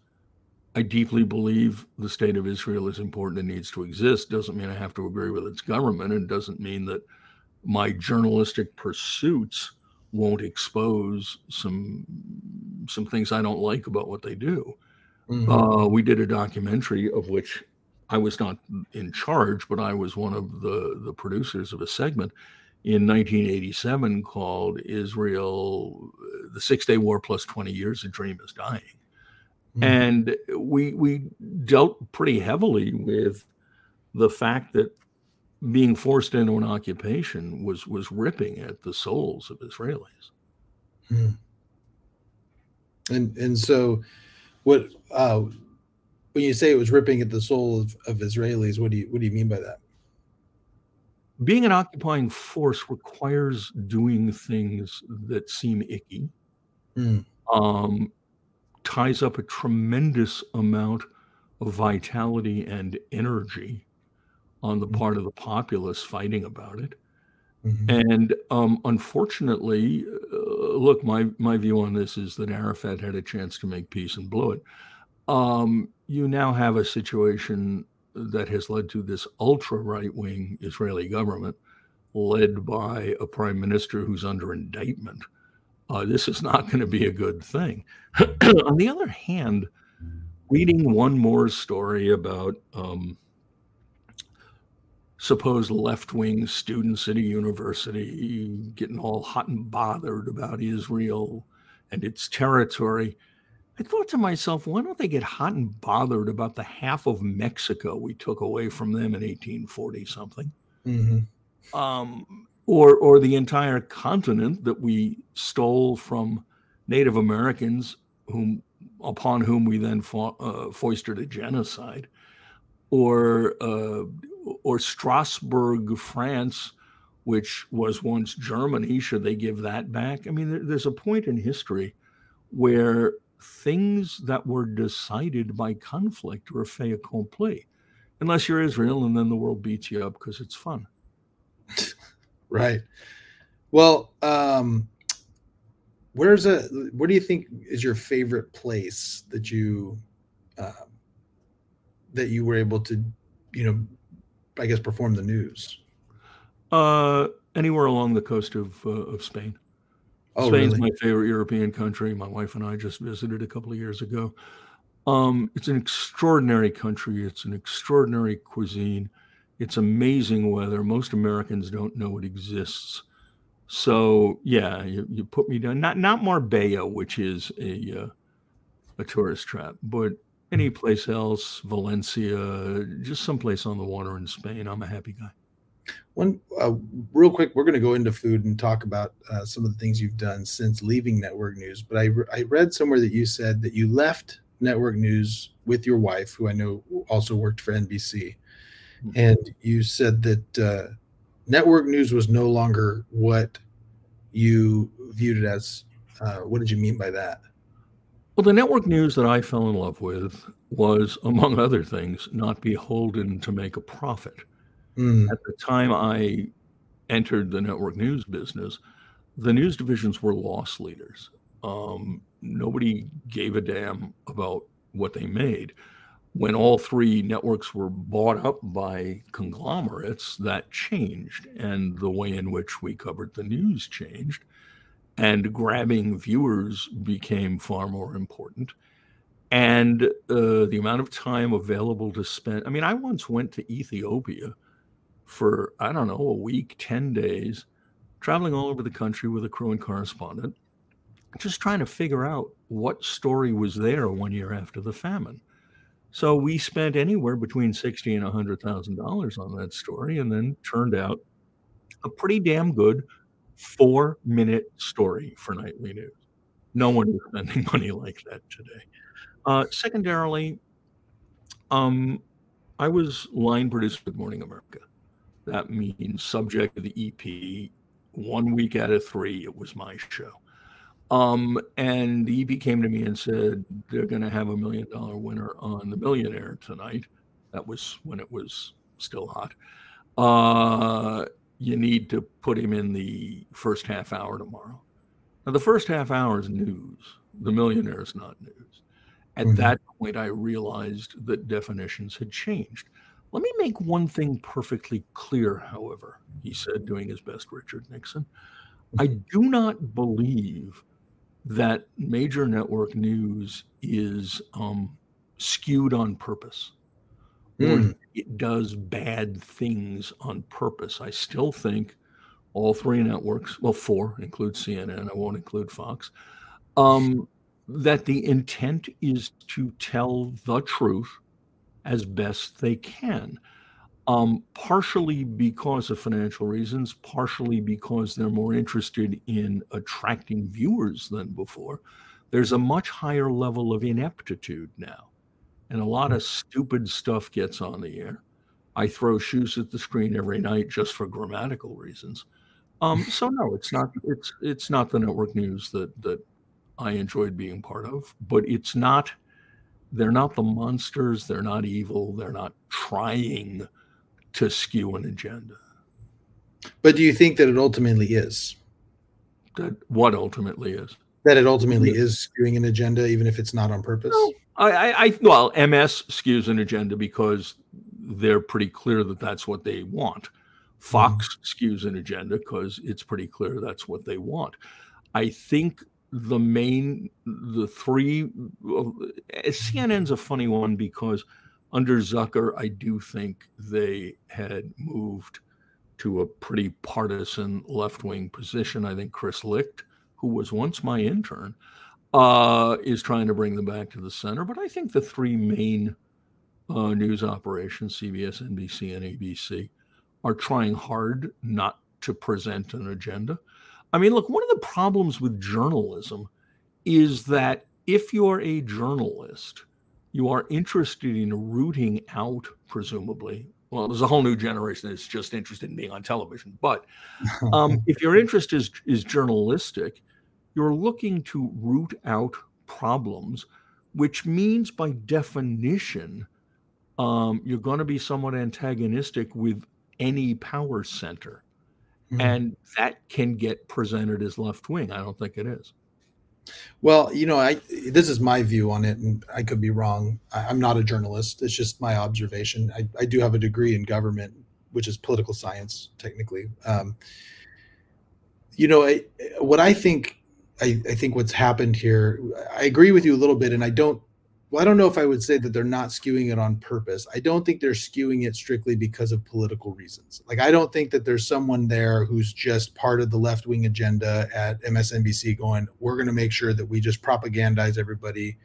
I deeply believe the state of Israel is important and needs to exist. Doesn't mean I have to agree with its government, and doesn't mean that my journalistic pursuits won't expose some some things I don't like about what they do. Mhm. Uh, we did a documentary of which I was not in charge, but I was one of the the producers of a segment in 1987 called Israel: The Six Day War Plus 20 Years. A Dream is Dying, Mhm. and we we dealt pretty heavily with the fact that being forced into an occupation was was ripping at the souls of Israelis. and and so what uh when you say it was ripping at the soul of, of israelis what do you what do you mean by that being an occupying force requires doing things that seem icky Mm. um, ties up a tremendous amount of vitality and energy on the Mhm. part of the populace fighting about it Mhm. and um, unfortunately uh, look my my view on this is that arafat had a chance to make peace and blew it um, you now have a situation that has led to this ultra right wing Israeli government led by a prime minister who's under indictment. Uh, this is not going to be a good thing. On the other hand, reading one more story about um, supposed left wing students at a university getting all hot and bothered about Israel and its territory. I thought to myself, why don't they get hot and bothered about the half of Mexico we took away from them in 1840 something? Mhm. um, or or the entire continent that we stole from Native Americans, whom upon whom we then fo- uh, foisted a genocide, or uh, or Strasbourg, France, which was once Germany. Should they give that back? I mean, there, there's a point in history where things that were decided by conflict a fait accompli, unless you're Israel, and then the world beats you up because it's fun. right well um where's a what do you think is your favorite place that you um that you were able to you know i guess perform the news Uh, anywhere along the coast of uh, of Spain. oh Spain's really my favorite European country. My wife and I just visited a couple of years ago. Um, it's an extraordinary country. It's an extraordinary cuisine. It's amazing weather. Most Americans don't know it exists. So yeah, you, you put me down. Not not Marbella, which is a uh, a tourist trap, but any place else, Valencia, just someplace on the water in Spain. I'm a happy guy. One uh, real quick, we're going to go into food and talk about uh, some of the things you've done since leaving Network News. But I, re- I read somewhere that you said that you left Network News with your wife, who I know also worked for NBC. And you said that uh, Network News was no longer what you viewed it as. Uh, what did you mean by that? Well, the network news that I fell in love with was, among other things, not beholden to make a profit. Mm, At the time I entered the network news business, the news divisions were loss leaders. Um, nobody gave a damn about what they made. When all three networks were bought up by conglomerates, that changed, and the way in which we covered the news changed, and grabbing viewers became far more important. And uh, the amount of time available to spend. I mean, I once went to Ethiopia for I don't know a week, ten days, traveling all over the country with a crew and correspondent, just trying to figure out what story was there one year after the famine. So we spent anywhere between sixty and hundred thousand dollars on that story, and then turned out a pretty damn good four-minute story for nightly news. No one is spending money like that today. Uh, secondarily, um, I was line producer Good Morning America. That means subject of the EP. One week out of three, it was my show. Um, and the EP came to me and said they're going to have a million dollar winner on The Millionaire tonight. That was when it was still hot. Uh, you need to put him in the first half hour tomorrow. Now, the first half hour is news. The Millionaire is not news. At mm-hmm. that point, I realized that definitions had changed. Let me make one thing perfectly clear, however, he said, doing his best, Richard Nixon. I do not believe that major network news is um, skewed on purpose mm. or it does bad things on purpose. I still think all three networks, well, four include CNN, I won't include Fox, um, that the intent is to tell the truth as best they can um, partially because of financial reasons, partially because they're more interested in attracting viewers than before. There's a much higher level of ineptitude now, and a lot of stupid stuff gets on the air. I throw shoes at the screen every night just for grammatical reasons. Um, so no, it's not. It's it's not the network news that that I enjoyed being part of, but it's not. They're not the monsters. They're not evil. They're not trying to skew an agenda. But do you think that it ultimately is? That what ultimately is? That it ultimately yeah. is skewing an agenda, even if it's not on purpose. No, I, I, well, MS skews an agenda because they're pretty clear that that's what they want. Fox mm-hmm. skews an agenda because it's pretty clear that's what they want. I think the main, the three, well, CNN's a funny one because under Zucker, I do think they had moved to a pretty partisan left wing position. I think Chris Licht, who was once my intern, uh, is trying to bring them back to the center. But I think the three main uh, news operations, CBS, NBC, and ABC, are trying hard not to present an agenda. I mean, look, one of the problems with journalism is that if you're a journalist, you are interested in rooting out, presumably. Well, there's a whole new generation that's just interested in being on television. But um, if your interest is is journalistic, you're looking to root out problems, which means by definition, um, you're going to be somewhat antagonistic with any power center. Mm-hmm. And that can get presented as left wing. I don't think it is. Well, you know, I this is my view on it, and I could be wrong. I, am not a journalist; it's just my observation. I, I, do have a degree in government, which is political science, technically. Um, you know, I, what I think, I, I think what's happened here. I agree with you a little bit, and I don't well, I don't know if I would say that they're not skewing it on purpose. I don't think they're skewing it strictly because of political reasons. Like, I don't think that there's someone there who's just part of the left wing agenda at MSNBC going, we're going to make sure that we just propagandize everybody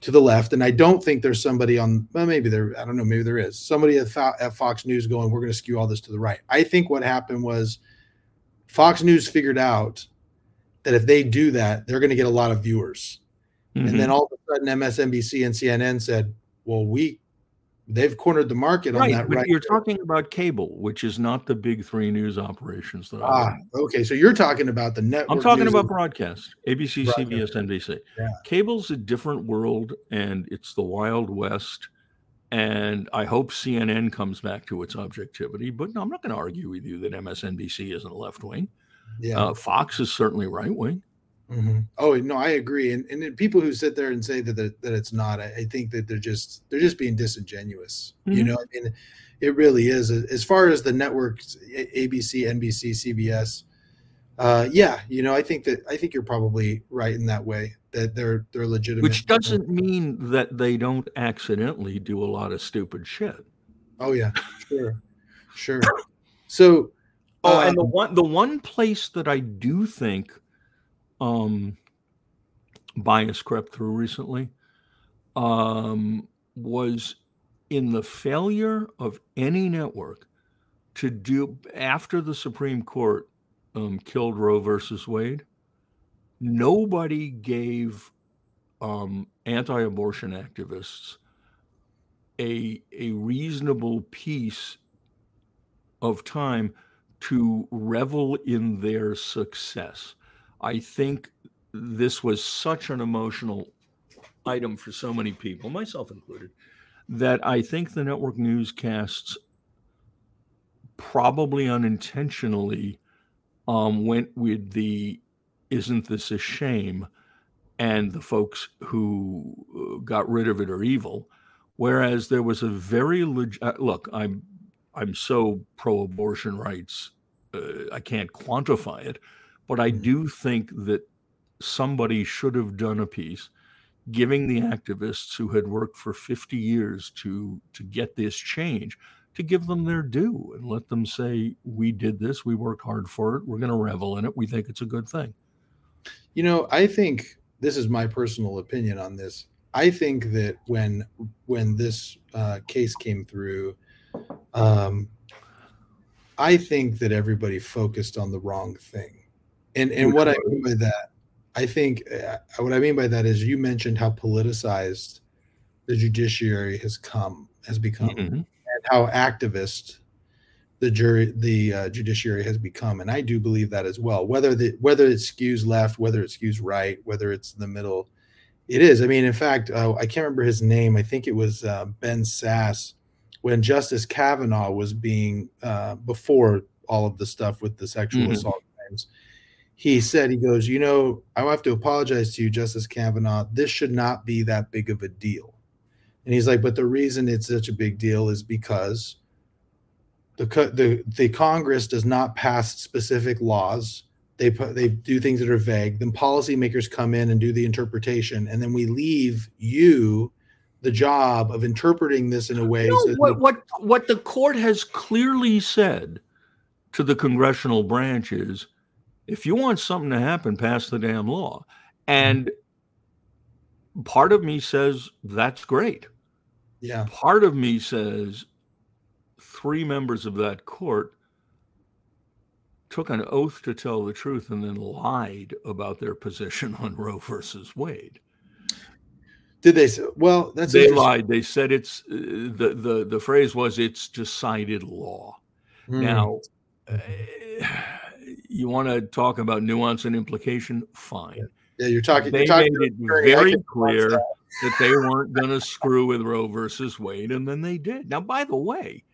to the left. And I don't think there's somebody on, well, maybe there, I don't know, maybe there is somebody at, at Fox News going, we're going to skew all this to the right. I think what happened was Fox News figured out that if they do that, they're going to get a lot of viewers Mm-hmm. And then all of a sudden, MSNBC and CNN said, "Well, we they've cornered the market right, on that." But right you're there. talking about cable, which is not the big three news operations. That ah, okay. So you're talking about the network. I'm talking about broadcast: ABC, broadcast. CBS, NBC. Yeah. Cable's a different world, and it's the Wild West. And I hope CNN comes back to its objectivity. But no, I'm not going to argue with you that MSNBC isn't left wing. Yeah. Uh, Fox is certainly right wing. Mm-hmm. Oh no, I agree. And and people who sit there and say that that, that it's not, I, I, think that they're just they're just being disingenuous. Mm-hmm. You know, I mean, it really is. As far as the networks, ABC, NBC, CBS, uh, yeah, you know, I think that I think you're probably right in that way that they're they're legitimate. Which doesn't mean that they don't accidentally do a lot of stupid shit. Oh yeah, sure, sure. So Oh, um, and the one the one place that I do think um bias crept through recently um was in the failure of any network to do after the Supreme Court um, killed Roe versus Wade, nobody gave um, anti-abortion activists a a reasonable piece of time to revel in their success. I think this was such an emotional item for so many people, myself included, that I think the network newscasts probably unintentionally um, went with the isn't this a shame? and the folks who uh, got rid of it are evil. Whereas there was a very leg- uh, look i'm i'm so pro abortion rights uh, i can't quantify it but i mm-hmm. do think that somebody should have done a piece giving the activists who had worked for 50 years to to get this change to give them their due and let them say, we did this, we worked hard for it, we're going to revel in it, we think it's a good thing. You know, I think this is my personal opinion on this. I think that when when this uh, case came through, um, I think that everybody focused on the wrong thing, and and what I mean by that, I think uh, what I mean by that is you mentioned how politicized the judiciary has come has become. Mm-hmm how activist the jury the uh, judiciary has become and i do believe that as well whether the whether it skews left whether it skews right whether it's in the middle it is i mean in fact uh, i can't remember his name i think it was uh, ben sasse when justice kavanaugh was being uh, before all of the stuff with the sexual mm-hmm. assault he said he goes you know i have to apologize to you justice kavanaugh this should not be that big of a deal and he's like, but the reason it's such a big deal is because the the the Congress does not pass specific laws. They put, they do things that are vague. Then policymakers come in and do the interpretation, and then we leave you the job of interpreting this in a way. so what, what what the court has clearly said to the congressional branch is, if you want something to happen, pass the damn law. And part of me says that's great. Yeah. Part of me says three members of that court took an oath to tell the truth and then lied about their position on Roe versus Wade. Did they say? Well, that's they lied. They said it's uh, the the the phrase was it's decided law. Mm. Now, uh, you want to talk about nuance and implication? Fine. Yeah, you're talking. They you're talking made it very clear that. that they weren't going to screw with Roe versus Wade, and then they did. Now, by the way,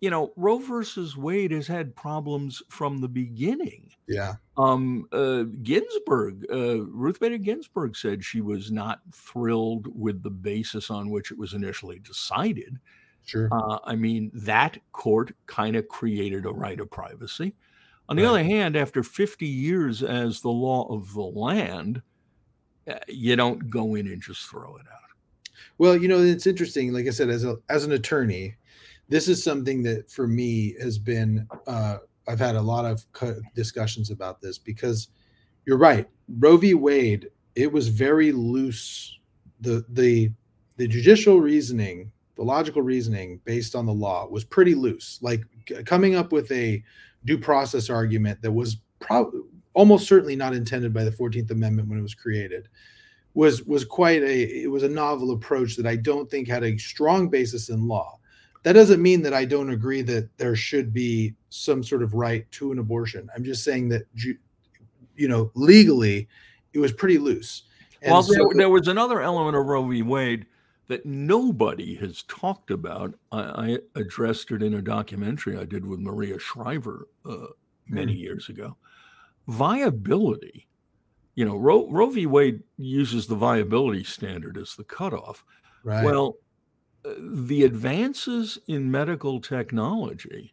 you know, Roe versus Wade has had problems from the beginning. Yeah. Um, uh, Ginsburg, uh, Ruth Bader Ginsburg said she was not thrilled with the basis on which it was initially decided. Sure. Uh, I mean, that court kind of created a right of privacy. On the right. other hand, after 50 years as the law of the land, eh, you don't go in and just throw it out. Well, you know, it's interesting. Like I said, as a as an attorney, this is something that for me has been. Uh, I've had a lot of discussions about this because you're right. Roe v. Wade, it was very loose. The the the judicial reasoning, the logical reasoning based on the law was pretty loose. Like coming up with a due process argument that was probably almost certainly not intended by the 14th amendment when it was created was was quite a it was a novel approach that i don't think had a strong basis in law. That doesn't mean that i don't agree that there should be some sort of right to an abortion. I'm just saying that you know legally it was pretty loose. And well so, there, there was another element of roe v. Wade that nobody has talked about. I, I, addressed it in a documentary I did with Maria Shriver uh, many mm. years ago. Viability. You know, Roe, Roe v. Wade uses the viability standard as the cutoff. Right. Well, uh, the advances in medical technology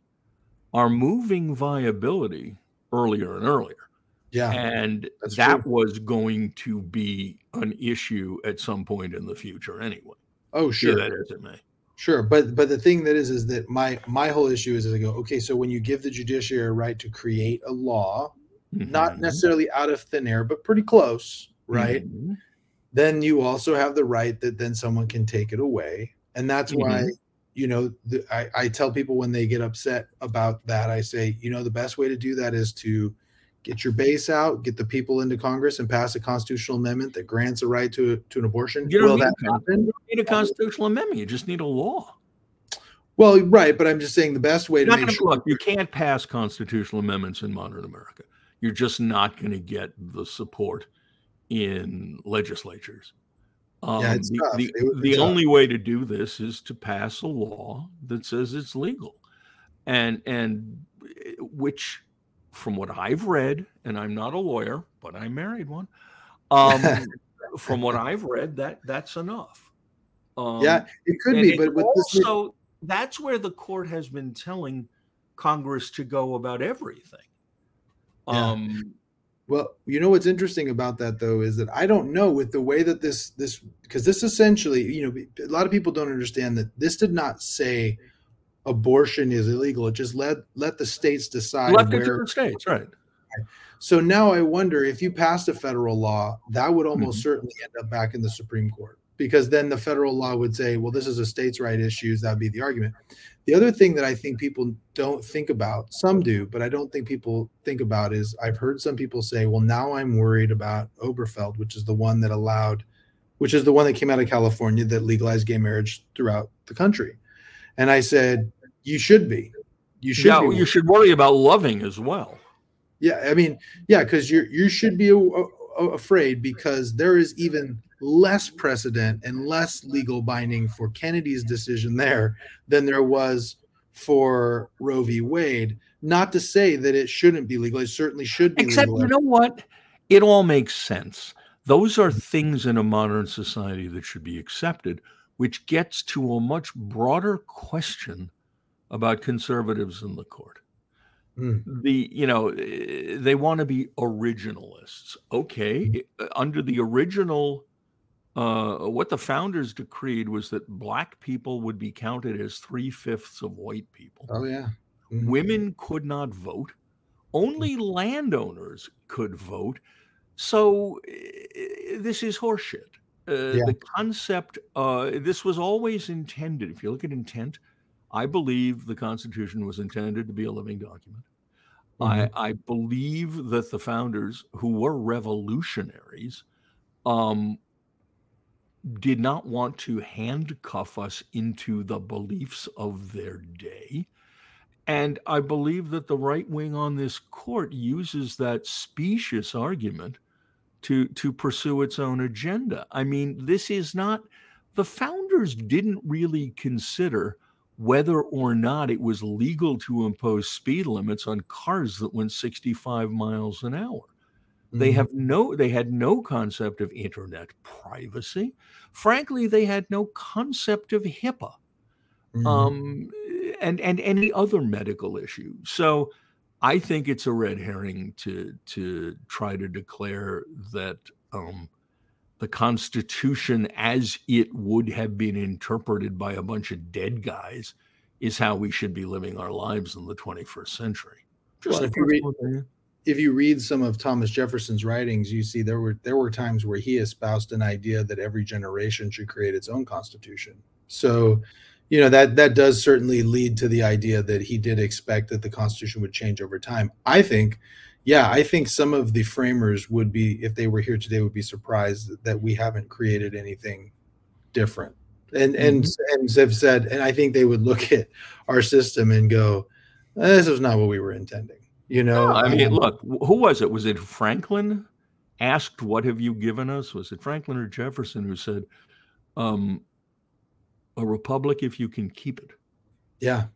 are moving viability earlier and earlier. Yeah. And that true. was going to be an issue at some point in the future anyway. Oh, sure. Yeah, that is it, may. Sure, but but the thing that is is that my my whole issue is, is I go okay. So when you give the judiciary a right to create a law, mm-hmm. not necessarily out of thin air, but pretty close, right? Mm-hmm. Then you also have the right that then someone can take it away, and that's mm-hmm. why you know the, I, I tell people when they get upset about that, I say you know the best way to do that is to get your base out, get the people into Congress, and pass a constitutional amendment that grants a right to to an abortion. You don't, Will need, that happen? you don't need a constitutional amendment. You just need a law. Well, right, but I'm just saying the best way to make sure look, you can't pass constitutional amendments in modern America. You're just not going to get the support in legislatures. Um, yeah, the, the, the only way to do this is to pass a law that says it's legal, and and eh, which from what I've read, and I'm not a lawyer, but I married one. Um, from what I've read, that that's enough. Um, yeah, it could be, but also this... that's where the court has been telling Congress to go about everything. Yeah. Um, well, you know what's interesting about that though is that I don't know with the way that this this because this essentially, you know, a lot of people don't understand that this did not say abortion is illegal. It just let let the states decide Left where it states, right? So now I wonder if you passed a federal law, that would almost mm-hmm. certainly end up back in the Supreme Court because then the federal law would say, well, this is a states' right issues. That'd be the argument. The other thing that I think people don't think about, some do, but I don't think people think about is I've heard some people say, well, now I'm worried about Obergefell, which is the one that allowed, which is the one that came out of California that legalized gay marriage throughout the country. And I said, you should be. You should. Yeah, you should worry about Loving as well. Yeah, I mean, yeah, because you you should be a, a, afraid because there is even less precedent and less legal binding for Kennedy's decision there than there was for Roe v. Wade. Not to say that it shouldn't be legal; it certainly should be. Except, legal. you know what? It all makes sense. Those are things in a modern society that should be accepted, which gets to a much broader question about conservatives in the court. Mm. The you know eh, they want to be originalists. Okay, mm. under the original, uh, what the founders decreed was that black people would be counted as three fifths of white people. Oh yeah, mm-hmm. women could not vote. Only mm. landowners could vote. So uh, this is horseshit. Uh, yeah. The concept, uh, this was always intended. If you look at intent, I believe the Constitution was intended to be a living document. Mm-hmm. I, I, believe that the founders, who were revolutionaries, um, did not want to handcuff us into the beliefs of their day. And I believe that the right wing on this court uses that specious argument to, to pursue its own agenda. I mean, this is not, the founders didn't really consider whether or not it was legal to impose speed limits on cars that went 65 miles an hour. Mm-hmm. They have no they had no concept of internet privacy. Frankly, they had no concept of HIPAA. Mm-hmm. Um, and and any other medical issue. So I think it's a red herring to to try to declare that um, the Constitution as it would have been interpreted by a bunch of dead guys is how we should be living our lives in the 21st century. Well, if, you read, if you read some of Thomas Jefferson's writings, you see there were there were times where he espoused an idea that every generation should create its own constitution. So, you know that that does certainly lead to the idea that he did expect that the Constitution would change over time. I think yeah, I think some of the framers would be, if they were here today, would be surprised that we haven't created anything different. And mm-hmm. and and have said, and I think they would look at our system and go, "This is not what we were intending." You know, no, I mean, um, look, who was it? Was it Franklin? Asked, "What have you given us?" Was it Franklin or Jefferson who said, um, "A republic if you can keep it." Yeah,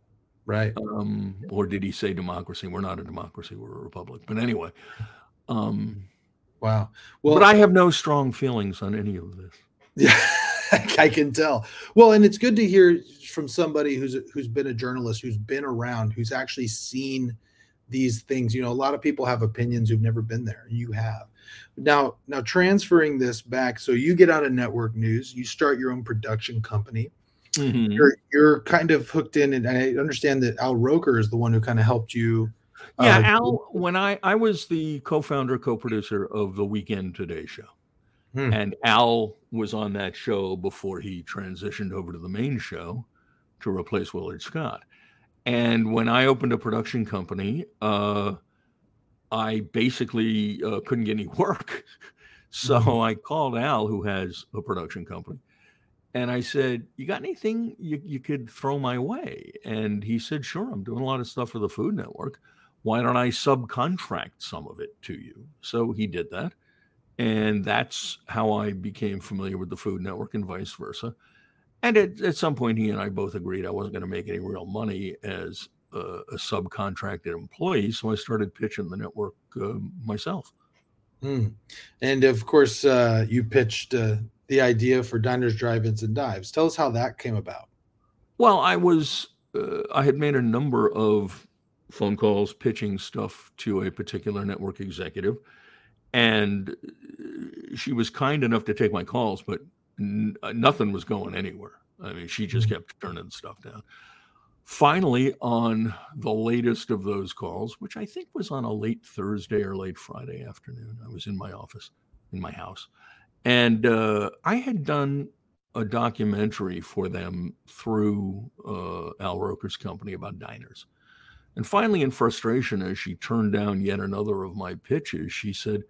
Right. Um, or did he say democracy? We're not a democracy, we're a republic. But anyway. Um, wow. Well, but I have no strong feelings on any of this. Yeah. I can tell. Well, and it's good to hear from somebody who's who's been a journalist, who's been around, who's actually seen these things. You know, a lot of people have opinions who've never been there. You have. Now, now transferring this back, so you get out of network news, you start your own production company mm-hmm. you're you're kind of hooked in, and I understand that Al Roker is the one who kind of helped you. Yeah, uh, Al. When I I was the co-founder, co-producer of the Weekend Today show, hmm. and Al was on that show before he transitioned over to the main show to replace Willard Scott. And when I opened a production company, uh, I basically uh, couldn't get any work. So mm-hmm. I called Al, who has a production company, and I said, You got anything you, you could throw my way? And he said, Sure, I'm doing a lot of stuff for the Food Network. Why don't I subcontract some of it to you? So he did that. And that's how I became familiar with the Food Network and vice versa. And at, at some point, he and I both agreed I wasn't going to make any real money as a, a subcontracted employee. So I started pitching the network uh, myself. Mm. And of course, uh, you pitched uh, the idea for diners, drive-ins, and dives. Tell us how that came about. Well, I was uh, I had made a number of phone calls pitching stuff to a particular network executive, and uh, she was kind enough to take my calls, but n- uh, nothing was going anywhere. I mean, she just mm. kept turning stuff down. Finally, on the latest of those calls, which I think was on a late Thursday or late Friday afternoon, I was in my office, in my house, and uh, I had done a documentary for them through uh, Al Roker's company about diners. And finally, in frustration, as she turned down yet another of my pitches, she said,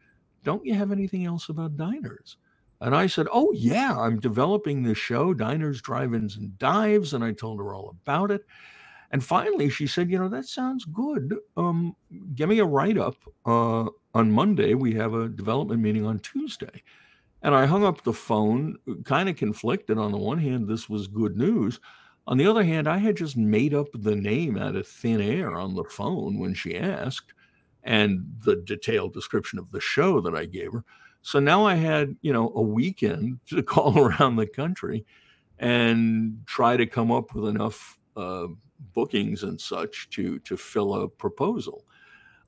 Don't you have anything else about diners? And I said, Oh, yeah, I'm developing this show, Diners, Drive Ins, and Dives. And I told her all about it. And finally, she said, You know, that sounds good. Um, give me a write up. Uh, on Monday, we have a development meeting on Tuesday. And I hung up the phone, kind of conflicted. On the one hand, this was good news. On the other hand, I had just made up the name out of thin air on the phone when she asked and the detailed description of the show that I gave her. So now I had, you know, a weekend to call around the country and try to come up with enough uh, bookings and such to to fill a proposal.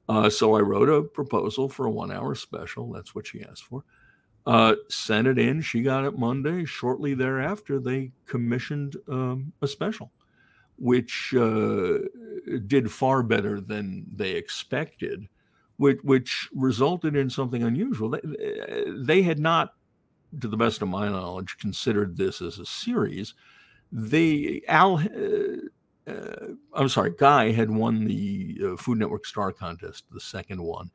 Uh, so I wrote a proposal for a one-hour special. That's what she asked for. Uh, sent it in. She got it Monday. Shortly thereafter, they commissioned um, a special, which uh, did far better than they expected which, which resulted in something unusual. They, they had not, to the best of my knowledge, considered this as a series. They Al, uh, uh, I'm sorry, Guy had won the uh, Food Network Star Contest, the second one.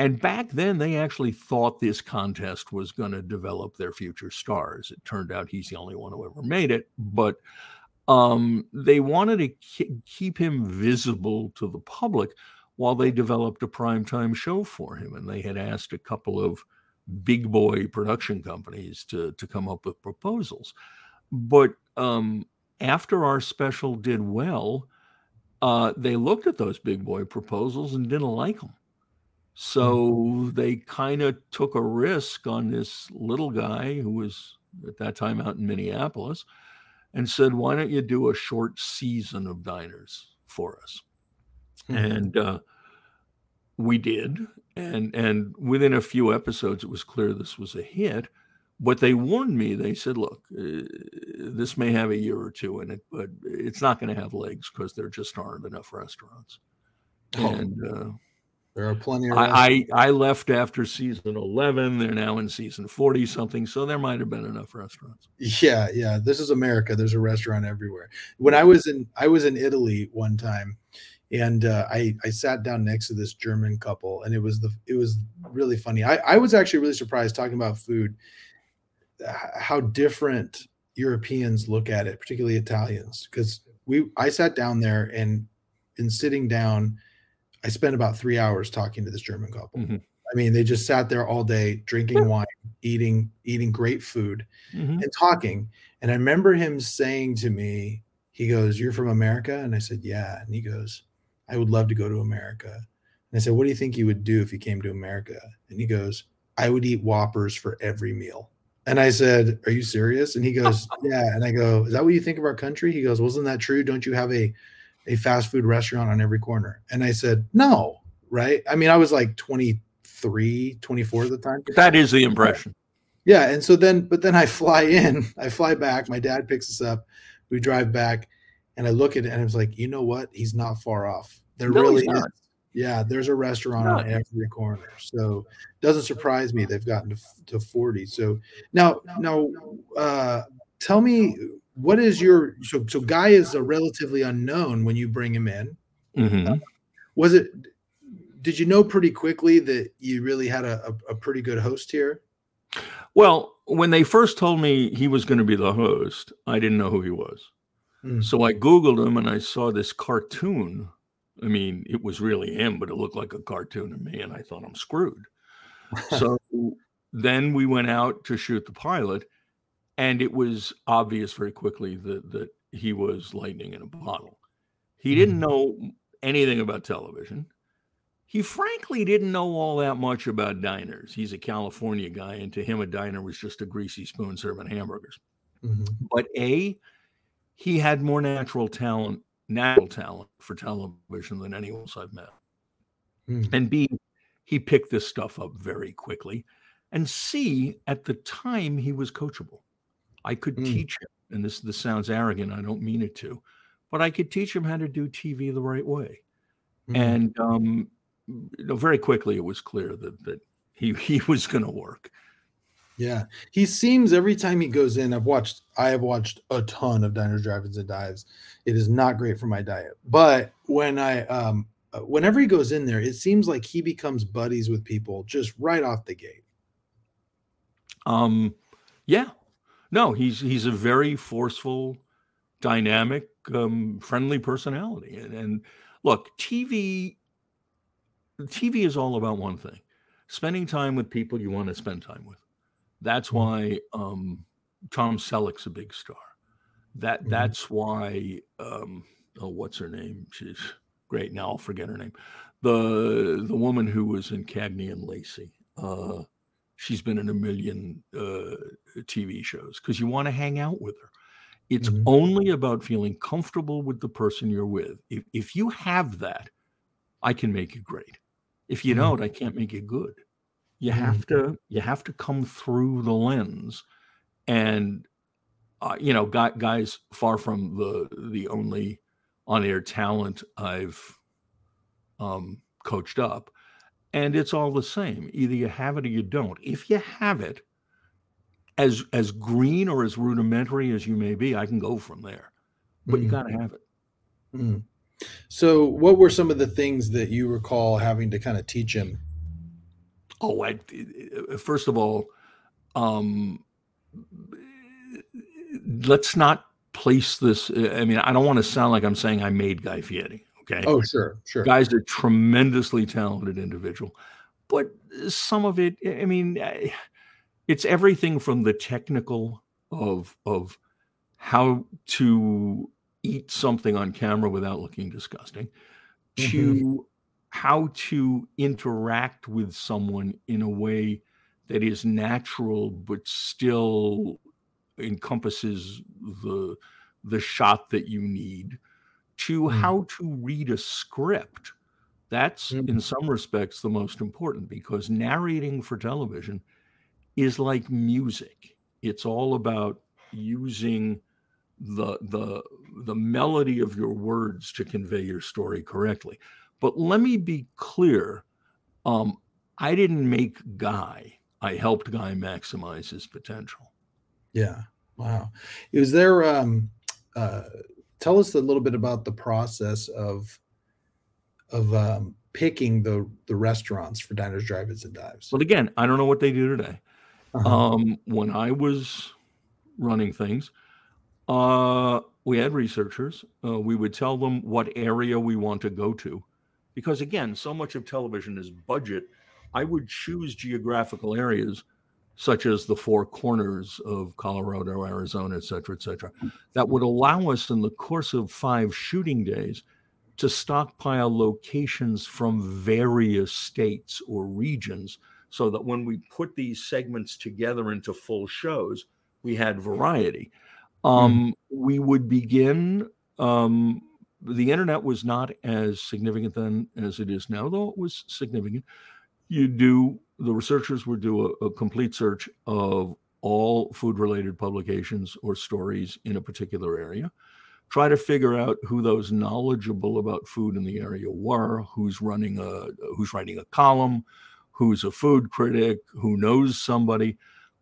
And back then, they actually thought this contest was going to develop their future stars. It turned out he's the only one who ever made it, but um, they wanted to keep him visible to the public while they developed a primetime show for him. And they had asked a couple of big boy production companies to, to come up with proposals. But um, after our special did well, uh, they looked at those big boy proposals and didn't like them. So mm-hmm. they kind of took a risk on this little guy who was at that time out in Minneapolis and said, Why don't you do a short season of diners for us? Mm-hmm. And uh, we did, and and within a few episodes, it was clear this was a hit. But they warned me. They said, "Look, uh, this may have a year or two in it, but it's not going to have legs because there just aren't enough restaurants." Oh, and uh, there are plenty. I, I, I left after season eleven. They're now in season forty something, so there might have been enough restaurants. Yeah, yeah. This is America. There's a restaurant everywhere. When I was in I was in Italy one time, and uh, I I sat down next to this German couple, and it was the it was really funny. I I was actually really surprised talking about food, how different Europeans look at it, particularly Italians, because we I sat down there and in sitting down, I spent about three hours talking to this German couple. Mm-hmm. I mean, they just sat there all day drinking wine, eating eating great food, mm-hmm. and talking. And I remember him saying to me, he goes, "You're from America?" And I said, "Yeah." And he goes, I would love to go to America. And I said, What do you think you would do if you came to America? And he goes, I would eat Whoppers for every meal. And I said, Are you serious? And he goes, Yeah. And I go, Is that what you think of our country? He goes, Wasn't that true? Don't you have a, a fast food restaurant on every corner? And I said, No, right? I mean, I was like 23, 24 at the time. That is the impression. Yeah. And so then, but then I fly in, I fly back. My dad picks us up We drive back, and I look at it, and I was like, you know what? He's not far off. There No, really is. Yeah, there's a restaurant on every corner. So doesn't surprise me they've gotten to, to 40. So now, now, uh, tell me what is your so so guy is a relatively unknown when you bring him in. Mhm. Was it? Did you know pretty quickly that you really had a, a, a pretty good host here? Well, when they first told me he was going to be the host, I didn't know who he was. Hmm. So I Googled him and I saw this cartoon. I mean, it was really him, but it looked like a cartoon to me. And I thought, I'm screwed. so then we went out to shoot the pilot. And it was obvious very quickly that, that he was lightning in a bottle. He didn't Mhm. know anything about television. He frankly didn't know all that much about diners. He's a California guy, and to him, a diner was just a greasy spoon serving hamburgers Mhm. but a he had more natural talent natural talent for television than anyone else i've met Hmm. and b he picked this stuff up very quickly and c at the time he was coachable i could Hmm. teach him and this this sounds arrogant i don't mean it to but i could teach him how to do tv the right way Hmm. and um you know very quickly it was clear that that he he was going to work Yeah, he seems every time he goes in. I've watched. I have watched a ton of diners, drive-ins, and dives. It is not great for my diet, but when I, um, uh, whenever he goes in there, it seems like he becomes buddies with people just right off the gate. Um, yeah, no, he's he's a very forceful, dynamic, um, friendly personality. And, and look, TV, TV is all about one thing: spending time with people you want to spend time with. That's Mhm. why um, Tom Selleck's a big star. That Mhm. that's why. Um, oh, what's her name? She's great. Now I'll forget her name. The the woman who was in Cagney and Lacey. Uh, she's been in a million uh, TV shows because you want to hang out with her. It's Mhm. only about feeling comfortable with the person you're with. If, if you have that, I can make you great. If you Mhm. don't, I can't make you good. You Mhm. have to you have to come through the lens, and uh, you know, guy, guys far from the the only on air talent I've um, coached up, and it's all the same. Either you have it or you don't. If you have it, as as green or as rudimentary as you may be, I can go from there. But you Mm. got to have it. Mm. So, what were some of the things that you recall having to kind of teach him? Oh, I, first of all, um, let's not place this. I mean, I don't want to sound like I'm saying I made Guy Fieri. Okay. Oh, sure, sure. Guy's are tremendously talented individual, but some of it, I mean, it's everything from the technical of of how to eat something on camera without looking disgusting to mm-hmm. how to interact with someone in a way that is natural but still encompasses the the shot that you need to Mm. how to read a script that's Mm. in some respects the most important because narrating for television is like music it's all about using the the the melody of your words to convey your story correctly but let me be clear um i didn't make guy i helped guy maximize his potential Yeah. Wow. Is there um uh tell us a little bit about the process of of um picking the the restaurants for diners, drive-ins, and dives. but again i don't know what they do today Uh-huh. um when i was running things uh we had researchers uh, we would tell them what area we want to go to because again so much of television is budget i would choose geographical areas such as the four corners of colorado arizona et cetera et cetera that would allow us in the course of five shooting days to stockpile locations from various states or regions so that when we put these segments together into full shows, we had variety. Um, We would begin. Um, the internet was not as significant then as it is now, though it was significant. You do the researchers would do a, a complete search of all food related publications or stories in a particular area. Try to figure out who those knowledgeable about food in the area were, who's running a who's writing a column, who's a food critic, who knows somebody.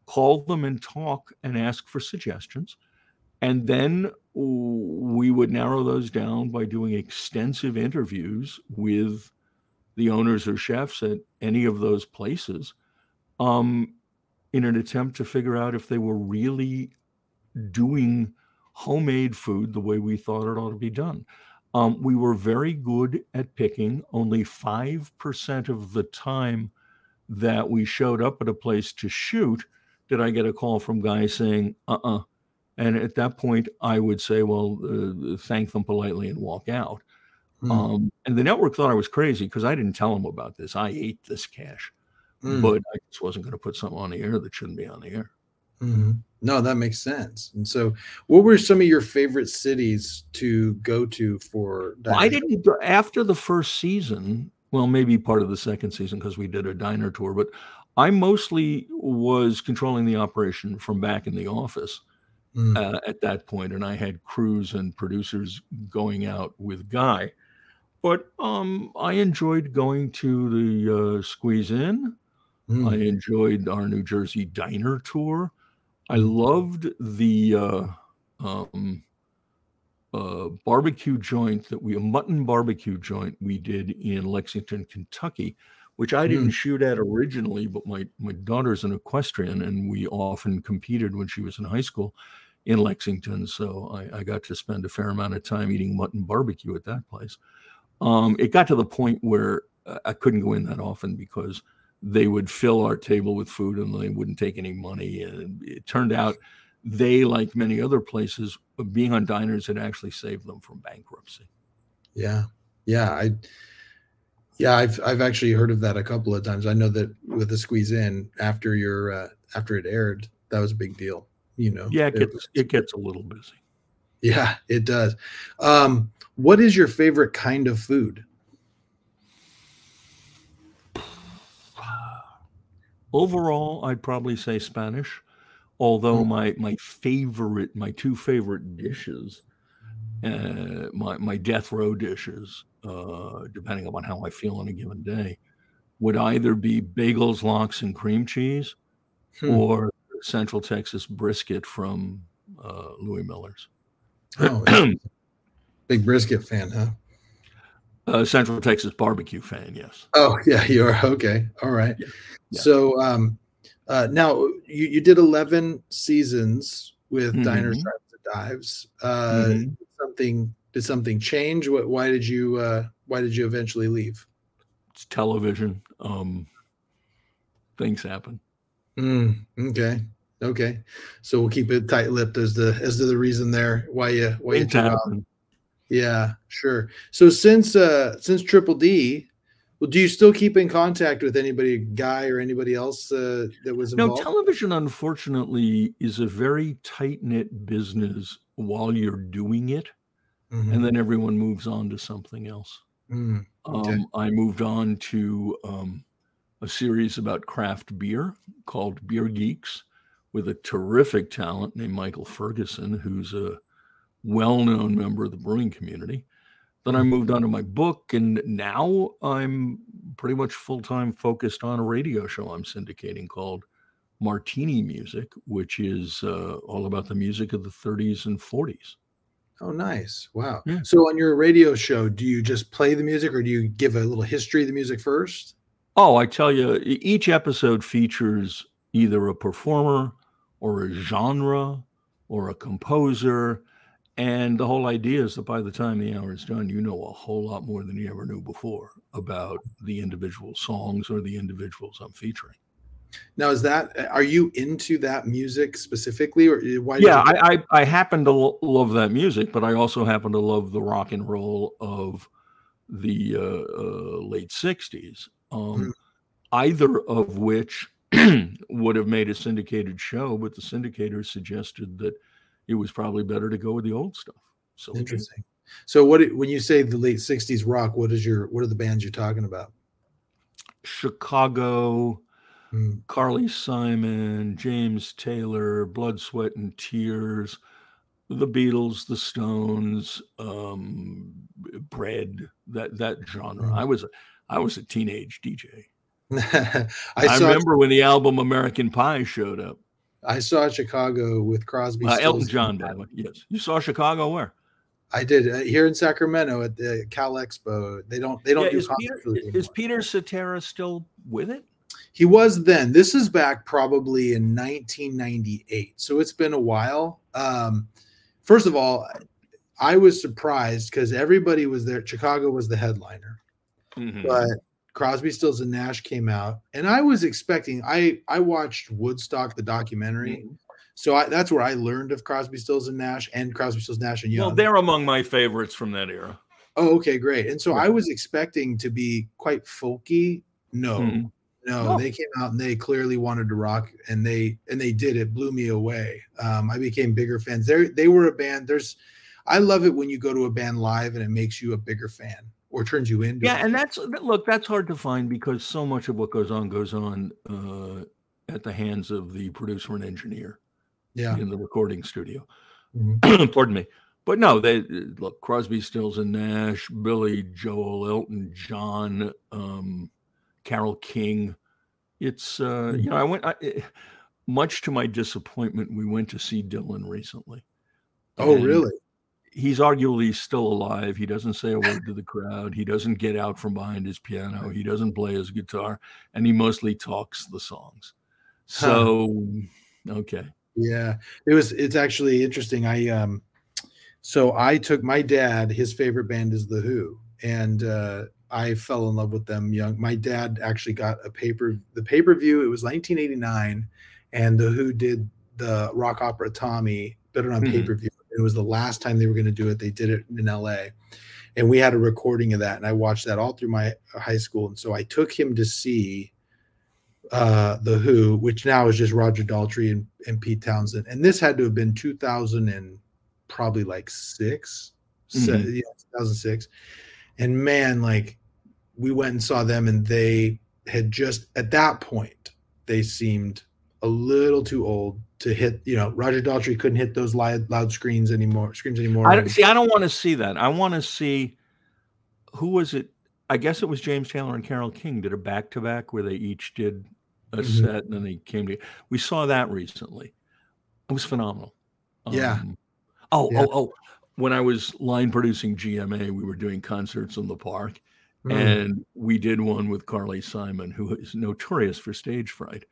Call them and talk and ask for suggestions. And then we would narrow those down by doing extensive interviews with the owners or chefs at any of those places um, in an attempt to figure out if they were really doing homemade food the way we thought it ought to be done. Um, we were very good at picking. Only 5% of the time that we showed up at a place to shoot did I get a call from guys saying, uh uh-uh. uh And at that point, I would say, well, uh, thank them politely and walk out. Mm. Um, and the network thought I was crazy because I didn't tell them about this. I ate this cash, mm. but I just wasn't going to put something on the air that shouldn't be on the air. Mm-hmm. No, that makes sense. And so, what were some of your favorite cities to go to for? Well, I didn't after the first season. Well, maybe part of the second season because we did a diner tour, but I mostly was controlling the operation from back in the office mm. uh, at that point, and I had crews and producers going out with Guy. But um, I enjoyed going to the uh, Squeeze Inn. Mm. I enjoyed our New Jersey diner tour. I loved the uh, um, uh, barbecue joint that we a mutton barbecue joint we did in Lexington, Kentucky, which I didn't mm. shoot at originally, but my my daughter's an equestrian, and we often competed when she was in high school in Lexington. So I, I got to spend a fair amount of time eating mutton barbecue at that place. Um, it got to the point where I couldn't go in that often because they would fill our table with food and they wouldn't take any money. And it turned out they, like many other places, being on diners had actually saved them from bankruptcy. Yeah. Yeah. I, yeah, I've, I've actually heard of that a couple of times. I know that with the Squeeze Inn after your, uh, after it aired, that was a big deal, you know? Yeah. It gets, it gets a little busy. Yeah, it does. Um, what is your favorite kind of food? Overall, I'd probably say Spanish, although mm. my my favorite, my two favorite dishes, uh, my my death row dishes, uh, depending upon how I feel on a given day, would either be bagels, lox, and cream cheese, hmm. or Central Texas brisket from uh, Louie Mueller's. Oh, big brisket fan, huh? Uh, Central Texas barbecue fan, yes. Oh yeah, you are okay. All right. Yeah. Yeah. So um, uh, now you, you did eleven seasons with mm-hmm. Diners, Dives. Uh, mm-hmm. Something did something change? What? Why did you? Uh, why did you eventually leave? It's television. Um, things happen. Mm, okay. Okay. So we'll keep it tight-lipped as the as to the reason there why you why you took off. Yeah, sure. So since uh since Triple D, well, do you still keep in contact with anybody, guy or anybody else uh, that was involved? No, television, unfortunately, is a very tight knit business while you're doing it, mm-hmm. and then everyone moves on to something else. Mm, okay. um, I moved on to um, a series about craft beer called Beer Geeks with a terrific talent named Michael Ferguson, who's a well known member of the brewing community. Then I moved on to my book, and now I'm pretty much full time focused on a radio show I'm syndicating called Martini Music, which is uh, all about the music of the 30s and 40s. Oh, nice. Wow. Yeah. So, on your radio show, do you just play the music or do you give a little history of the music first? Oh, I tell you, each episode features either a performer or a genre or a composer and the whole idea is that by the time the hour is done, you know a whole lot more than you ever knew before about the individual songs or the individuals I'm featuring. Now, is that are you into that music specifically, or why? Yeah, you- I, I, I happen to lo- love that music, but I also happen to love the rock and roll of the uh, uh, late '60s. Um, mm Either of which would have made a syndicated show, but the syndicators suggested that it was probably better to go with the old stuff. So interesting. So what when you say the late '60s rock, what is your what are the bands you're talking about? Chicago, Mm. Carly Simon, James Taylor, Blood, Sweat, and Tears, the Beatles, the Stones, um, Bread, that that genre. Mm. I was I was a teenage DJ. I I, remember when the album American Pie showed up. I saw Chicago with Crosby. Uh, Elton. John did one. Yes, you saw Chicago where? I did uh, here in Sacramento at the Cal Expo. They don't they don't Yeah, do is, concerts Peter, is Peter Cetera still with it? He was then. This is back probably in 1998. So it's been a while. Um, first of all, I was surprised because everybody was there. Chicago was the headliner, Mhm. but Crosby, Stills, and Nash came out, and I was expecting. I I watched Woodstock the documentary, Mhm. so I, that's where I learned of Crosby, Stills, and Nash, and Crosby, Stills, Nash, and Young. Well, they're among my favorites from that era. oh, okay, great. And so Yeah. I was expecting to be quite folky. No, Mhm. No, No. they came out and they clearly wanted to rock, and they and they did. It blew me away. Um, I became bigger fans. They they were a band. There's, I love it when you go to a band live and it makes you a bigger fan or turns you into. Yeah, it. and that's look, that's hard to find because so much of what goes on goes on uh, at the hands of the producer and engineer yeah. in the recording studio. Mhm. Pardon me. But no, they look Crosby, Stills, and Nash, Billy, Joel, Elton John, um, Carole King. It's uh, you know, I went. I, eh, much to my disappointment, we went to see Dylan recently. Oh, And really? He's arguably still alive. He doesn't say a word to the crowd. He doesn't get out from behind his piano. He doesn't play his guitar, and he mostly talks the songs. So, okay. Yeah. It was. It's actually interesting. I um, so I took my dad. His favorite band is the Who, and uh, I fell in love with them young. My dad actually got a paper. The pay per view. It was 1989, and the Who did the rock opera Tommy. It on Mhm. pay per view. It was the last time they were going to do it. They did it in L.A. And we had a recording of that, and I watched that all through my high school. And so I took him to see uh, the Who, which now is just Roger Daltrey and, and Pete Townshend. And this had to have been 2000 and probably like 6 se- Mhm. yeah, 2006. And man, like we went and saw them, and they had just at that point they seemed a little too old to hit. You know, Roger Daltrey couldn't hit those loud, loud screens anymore. Screams anymore. I don't see. I don't want to see that. I want to see who was it. I guess it was James Taylor and Carole King did a back to back where they each did a Mhm. set and then they came to. We saw that recently. It was phenomenal. Yeah. Um, oh, Yeah. oh, oh! When I was line producing GMA, we were doing concerts in the park, Mm. and we did one with Carly Simon, who is notorious for stage fright,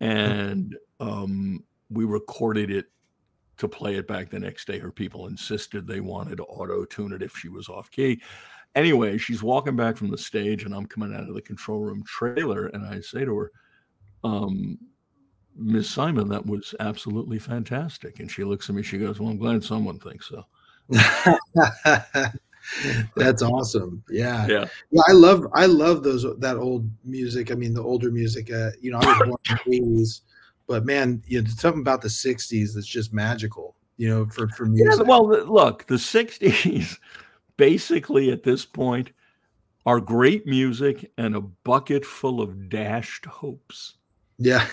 and um, we recorded it to play it back the next day. Her people insisted they wanted to auto tune it if she was off key. Anyway, she's walking back from the stage, and I'm coming out of the control room trailer, and I say to her, um, Miss Simon, that was absolutely fantastic. And she looks at me, she goes, Well, I'm glad someone thinks so. That's awesome. Yeah. Yeah. Yeah, I love I love those that old music. I mean, the older music. Uh, you know, I was born in the eighties, but man, you know, something about the '60s that's just magical. You know, for for music. Yeah, well, look, the 60s basically at this point are great music and a bucket full of dashed hopes. Yeah.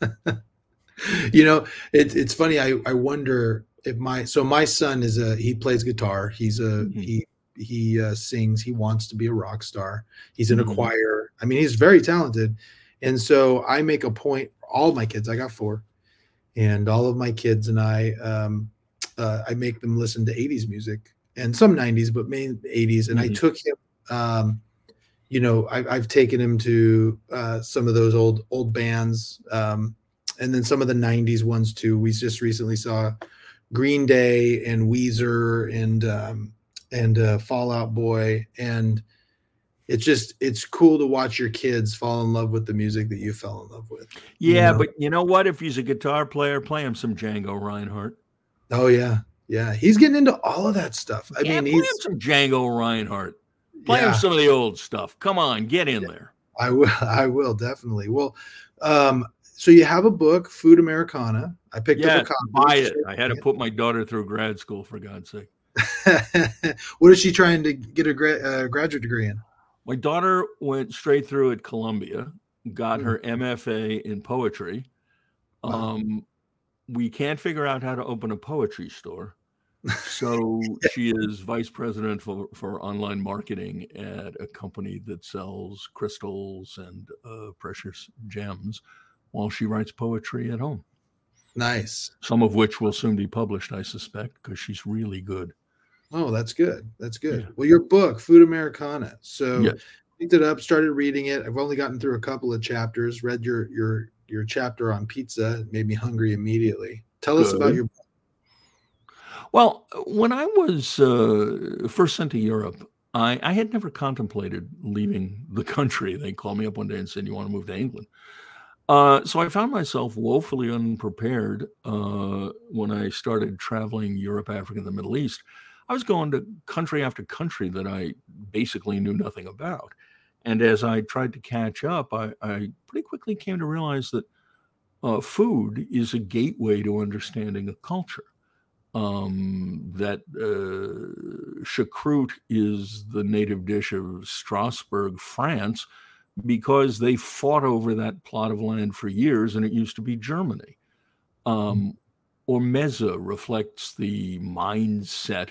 you know, it's it's funny. I I wonder if my so my son is a he plays guitar. He's a Mhm. he he uh, sings. He wants to be a rock star. He's in Mhm. a choir. I mean, he's very talented. And so I make a point. All my kids, I got four, and all of my kids and I, um, uh, I make them listen to '80s music and some '90s, but main '80s. And I Mhm. took him. Um, you know, I, I've taken him to uh, some of those old old bands, um, and then some of the '90s ones too. We just recently saw Green Day and Weezer and um, and uh, Fall Out Boy, and it's just it's cool to watch your kids fall in love with the music that you fell in love with. Yeah, know? but you know what? If he's a guitar player, play him some Django Reinhardt. Oh yeah, yeah, he's getting into all of that stuff. I yeah, mean, play he's him some Django Reinhardt. Play yeah, him some of the old stuff. Come on, get in there. I will. I will definitely. Well, um, so you have a book, Food Americana. I picked Yeah, up a copy. buy it. I had to put my daughter through grad school for God's sake. what is she trying to get a gra- uh, graduate degree in? My daughter went straight through at Columbia, got Hmm. her MFA in poetry. Wow. Um, we can't figure out how to open a poetry store. So she is vice president for, for online marketing at a company that sells crystals and uh, precious gems while she writes poetry at home, Nice. some of which will soon be published, I suspect, because she's really good. Oh, that's good. That's good. Yeah. Well, your book, Food Americana. So Yes. picked it up, started reading it. I've only gotten through a couple of chapters. Read your your your chapter on pizza. It made me hungry immediately. Tell us about Good. your Well, when I was uh, first sent to Europe, I, I had never contemplated leaving the country. They called me up one day and said, "You want to move to England?" Uh, so I found myself woefully unprepared uh, when I started traveling Europe, Africa, and the Middle East. I was going to country after country that I basically knew nothing about. And as I tried to catch up, I, I pretty quickly came to realize that uh, food is a gateway to understanding a culture. Um, that uh, choucroute is the native dish of Strasbourg, France, because they fought over that plot of land for years and it used to be Germany. Um, or meze reflects the mindset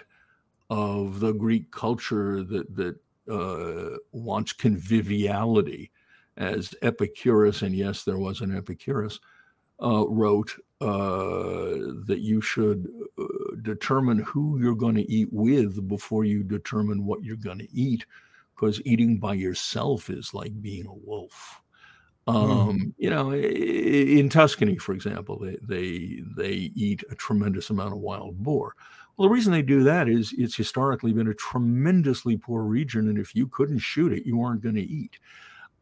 of the Greek culture that that uh, wants conviviality, as Epicurus, and yes, there was an Epicurus, uh, wrote uh, that you should uh, determine who you're going to eat with before you determine what you're going to eat, because eating by yourself is like being a wolf. Um, you know, in Tuscany, for example, they, they they eat a tremendous amount of wild boar. Well, the reason they do that is it's historically been a tremendously poor region, and if you couldn't shoot it, you weren't going to eat.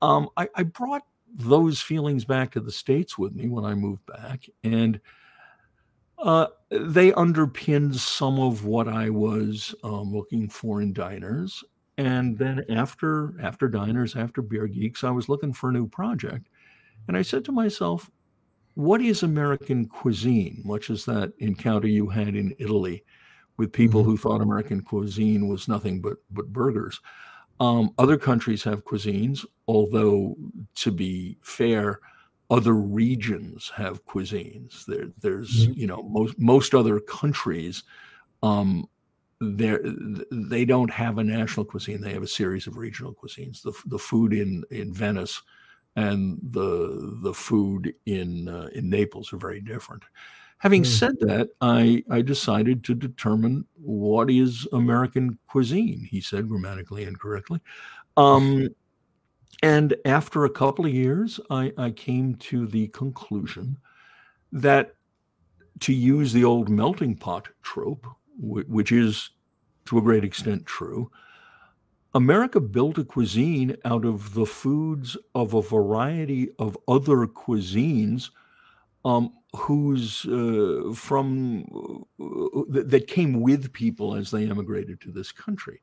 Um, I, I brought those feelings back to the states with me when I moved back, and uh, they underpinned some of what I was um, looking for in diners. And then after after diners, after beer geeks, I was looking for a new project, and I said to myself, "What is American cuisine?" Much as that encounter you had in Italy with people Mhm. who thought American cuisine was nothing but but burgers. Um, other countries have cuisines, although to be fair, other regions have cuisines. There, there's Mhm. you know most most other countries, um, there they don't have a national cuisine. They have a series of regional cuisines. The the food in in Venice and the the food in uh, in Naples are very different. Having Mm. said that, I I decided to determine what is American cuisine. He said grammatically incorrectly. Um, and after a couple of years, I, I came to the conclusion that to use the old melting pot trope, wh- which is to a great extent true, America built a cuisine out of the foods of a variety of other cuisines um, whose uh, from uh, that, that came with people as they emigrated to this country.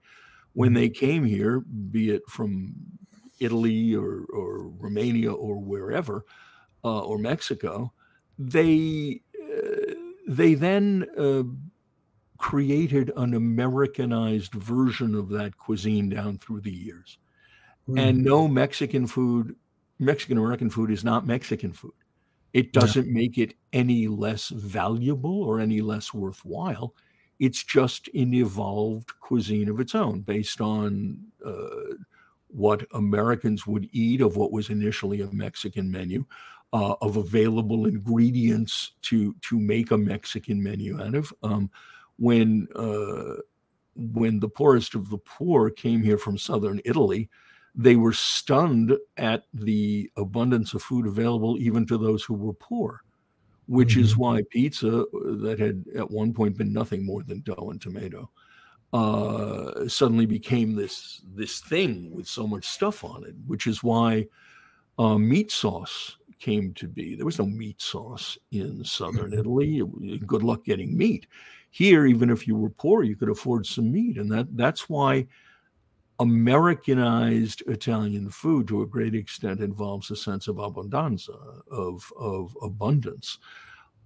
When they came here, be it from Italy or, or Romania or wherever, uh, or Mexico, they uh, they then uh, created an Americanized version of that cuisine down through the years. Mm. And no Mexican food, Mexican American food is not Mexican food. It doesn't make it any less valuable or any less worthwhile. It's just an evolved cuisine of its own based on uh, what Americans would eat of what was initially a Mexican menu, uh, of available ingredients to to make a Mexican menu out of. Um, when uh, when the poorest of the poor came here from southern Italy, they were stunned at the abundance of food available even to those who were poor, which is why pizza, uh, that had at one point been nothing more than dough and tomato, uh, suddenly became this this thing with so much stuff on it. Which is why uh, meat sauce came to be. There was no meat sauce in southern Italy. Good luck getting meat. Here, even if you were poor, you could afford some meat, and that that's why Americanized Italian food to a great extent involves a sense of abbondanza, of, of abundance.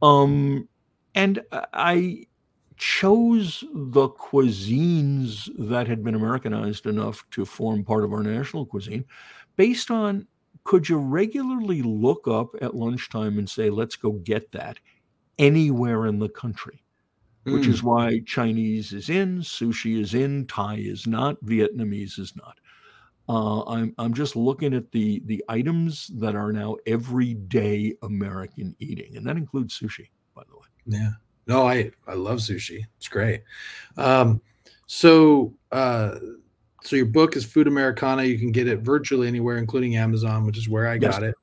Um, and I chose the cuisines that had been Americanized enough to form part of our national cuisine based on could you regularly look up at lunchtime and say, let's go get that anywhere in the country? Which is Mm. why Chinese is in, sushi is in, Thai is not, Vietnamese is not. Uh, I'm I'm just looking at the the items that are now everyday American eating, and that includes sushi, by the way. Yeah. No, I I love sushi. It's great. Um, so uh, so your book is Food Americana. You can get it virtually anywhere, including Amazon, which is where I Yes. got it.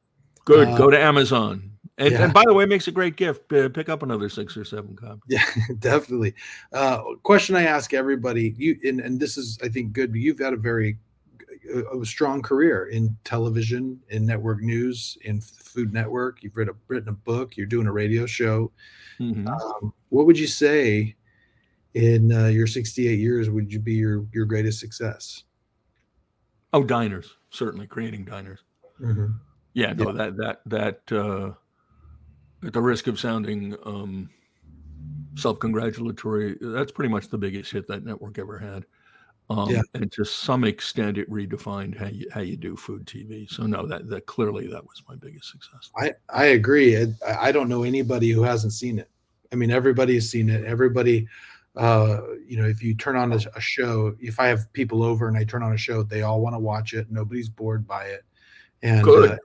Good. Uh, go to Amazon. And, yeah. and by the way, it makes a great gift. Uh, pick up another six or seven copies. Yeah, definitely. Uh, question I ask everybody, you and, and this is I think good. You've had a very a, a strong career in television, in network news, in Food Network. You've written a, written a book. You're doing a radio show. Mhm. Um, what would you say in uh, your 68 years would you be your your greatest success? Oh, diners certainly creating diners. Yeah, no, that that that uh, at the risk of sounding um, self-congratulatory, that's pretty much the biggest hit that network ever had. Um, Yeah. and to some extent, it redefined how you how you do food TV. So no, that that clearly that was my biggest success. I I agree. I, I don't know anybody who hasn't seen it. I mean, everybody has seen it. Everybody, uh, you know, if you turn on a, a show, if I have people over and I turn on a show, they all want to watch it. Nobody's bored by it, and uh,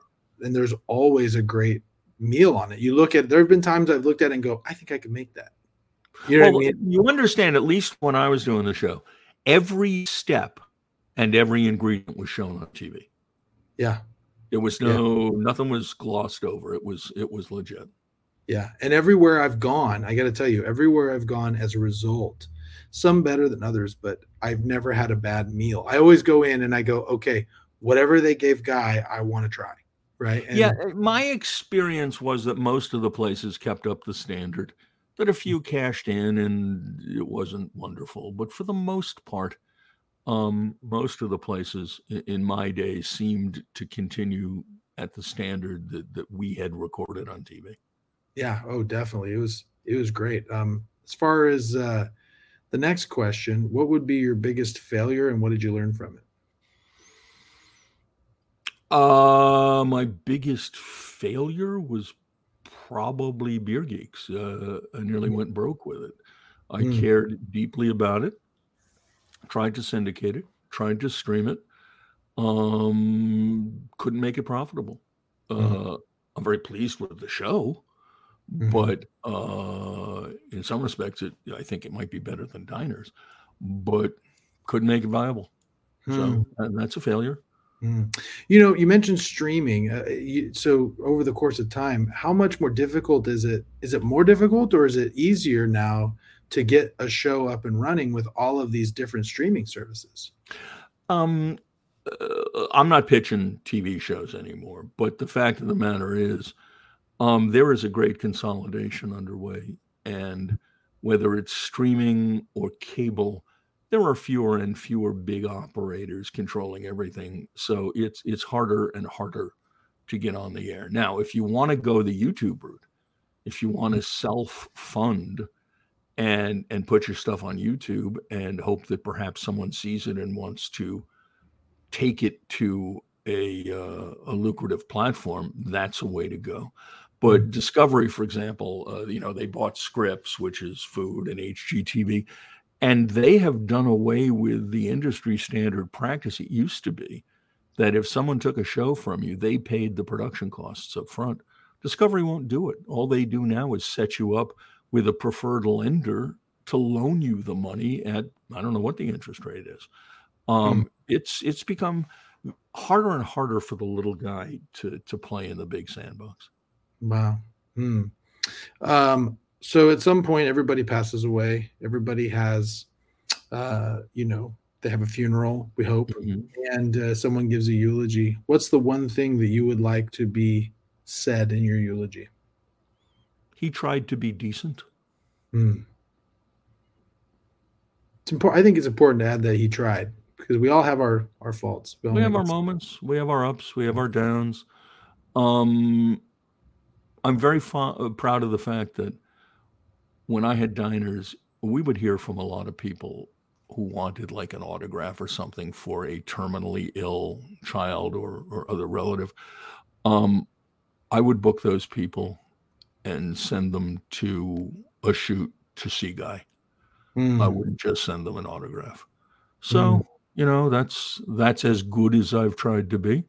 and there's always a great meal on it. You look at. There have been times I've looked at it and go, I think I could make that. You know well, I mean? you understand, at least when I was doing the show, every step and every ingredient was shown on TV. Yeah, It was Yeah. no nothing was glossed over. It was it was legit. yeah. And everywhere I've gone, I got to tell you, everywhere I've gone as a result, some better than others, but I've never had a bad meal. I always go in and I go, okay, whatever they gave Guy, I want to try. Right. And yeah, uh, my experience was that most of the places kept up the standard. That a few cashed in and it wasn't wonderful, but for the most part, um, most of the places in my day seemed to continue at the standard that, that we had recorded on TV. Yeah. Oh, definitely. It was it was great. Um, as far as uh, the next question, what would be your biggest failure and what did you learn from it? Uh, my biggest failure was probably Beer Geeks. Uh, I nearly went broke with it. I Mm. cared deeply about it, tried to syndicate it, tried to stream it, um, couldn't make it profitable. Mhm. Uh, I'm very pleased with the show, Mhm. but uh, in some respects, it I think it might be better than Diners, but couldn't make it viable. Hmm. So that- that's a failure. Mm. You know, you mentioned streaming. Uh, you, so over the course of time, how much more difficult is it? Is it more difficult or is it easier now to get a show up and running with all of these different streaming services? Um, uh, I'm not pitching TV shows anymore, but the fact of the matter is, um, there is a great consolidation underway, and whether it's streaming or cable, there are fewer and fewer big operators controlling everything. So it's it's harder and harder to get on the air. Now, if you want to go the YouTube route, if you want to self-fund and and put your stuff on YouTube and hope that perhaps someone sees it and wants to take it to a uh, a lucrative platform, that's a way to go. But Discovery, for example, uh, you know they bought Scripps, which is food, and HGTV, and they have done away with the industry standard practice. It used to be that if someone took a show from you, they paid the production costs up front. Discovery won't do it. All they do now is set you up with a preferred lender to loan you the money at I don't know what the interest rate is. Um, It's it's become harder and harder for the little guy to to play in the big sandbox. Wow. Hmm. Um, so at some point, everybody passes away. Everybody has, uh, you know, they have a funeral. We hope, Mhm. and uh, someone gives a eulogy. What's the one thing that you would like to be said in your eulogy? He tried to be decent. Hmm. It's important. I think it's important to add that he tried because we all have our our faults. all We have our moments, we have our ups, we have our downs. Um, I'm very fa- uh, proud of the fact that when I had diners, we would hear from a lot of people who wanted like an autograph or something for a terminally ill child or, or other relative, um, I would book those people and send them to a shoot to see Guy. Mm. I wouldn't just send them an autograph. So, mm. you know, that's that's as good as I've tried to be.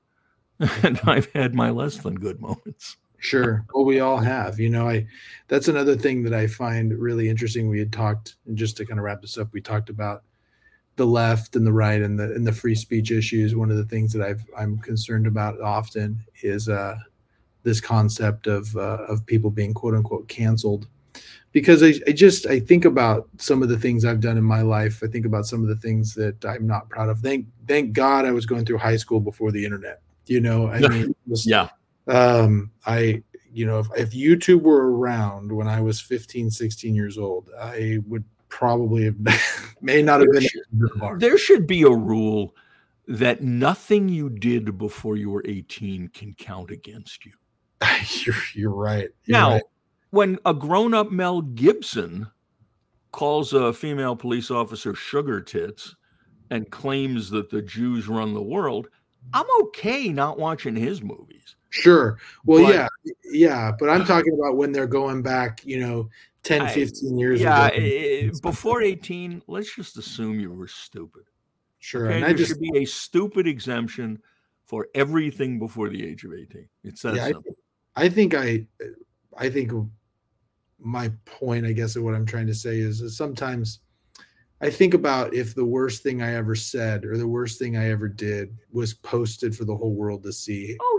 And I've had my less than good moments. Sure. Well, we all have. You know, I that's another thing that I find really interesting. We had talked, and just to kind of wrap this up, we talked about the left and the right and the and the free speech issues. One of the things that I've I'm concerned about often is uh, this concept of uh, of people being quote unquote canceled, because I, I just I think about some of the things I've done in my life. I think about some of the things that I'm not proud of. Thank thank God I was going through high school before the internet. You know, I mean, yeah um, I, you know, if, if YouTube were around when I was 15, 16 years old, I would probably have may not have there been. Should, there should be a rule that nothing you did before you were 18 can count against you. you're, you're right. You're now, right. when a grown up Mel Gibson calls a female police officer sugar tits and claims that the Jews run the world, I'm okay not watching his movies. Sure. Well, but, yeah, yeah, but I'm talking about when they're going back, you know, 10, 15 years yeah, ago. Yeah, before 18, let's just assume you were stupid. Sure. Okay? And there just, should be a stupid exemption for everything before the age of 18. It's that yeah, simple. I, I think I I think my point, I guess, of what I'm trying to say is, is sometimes I think about if the worst thing I ever said or the worst thing I ever did was posted for the whole world to see. Oh.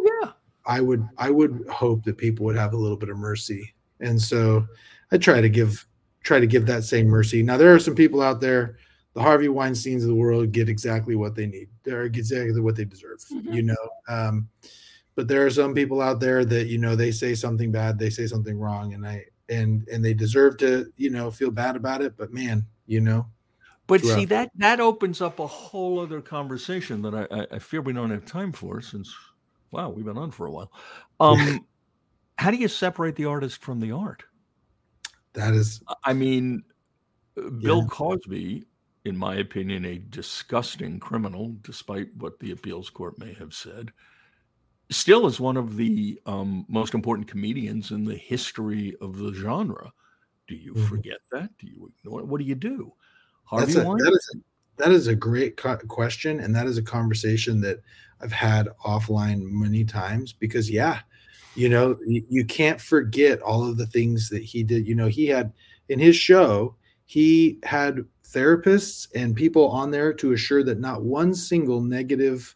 I would I would hope that people would have a little bit of mercy. And so I try to give try to give that same mercy. Now there are some people out there, the Harvey Weinsteins of the world get exactly what they need. They're exactly what they deserve, mm-hmm. you know. Um, but there are some people out there that you know they say something bad, they say something wrong, and I and and they deserve to you know feel bad about it. But man, you know, but see that that opens up a whole other conversation that I, I fear we don't have time for since wow we've been on for a while. Um, how do you separate the artist from the art? That is, I mean, uh, Bill yeah. Cosby, in my opinion, a disgusting criminal, despite what the appeals court may have said, still is one of the um, most important comedians in the history of the genre. Do you mm-hmm. forget that? Do you ignore it? What do you do? Harvey a, that, is that is a great co- question, and that is a conversation that I've had offline many times because, yeah, you know, you, you can't forget all of the things that he did. You know, he had in his show, he had therapists and people on there to assure that not one single negative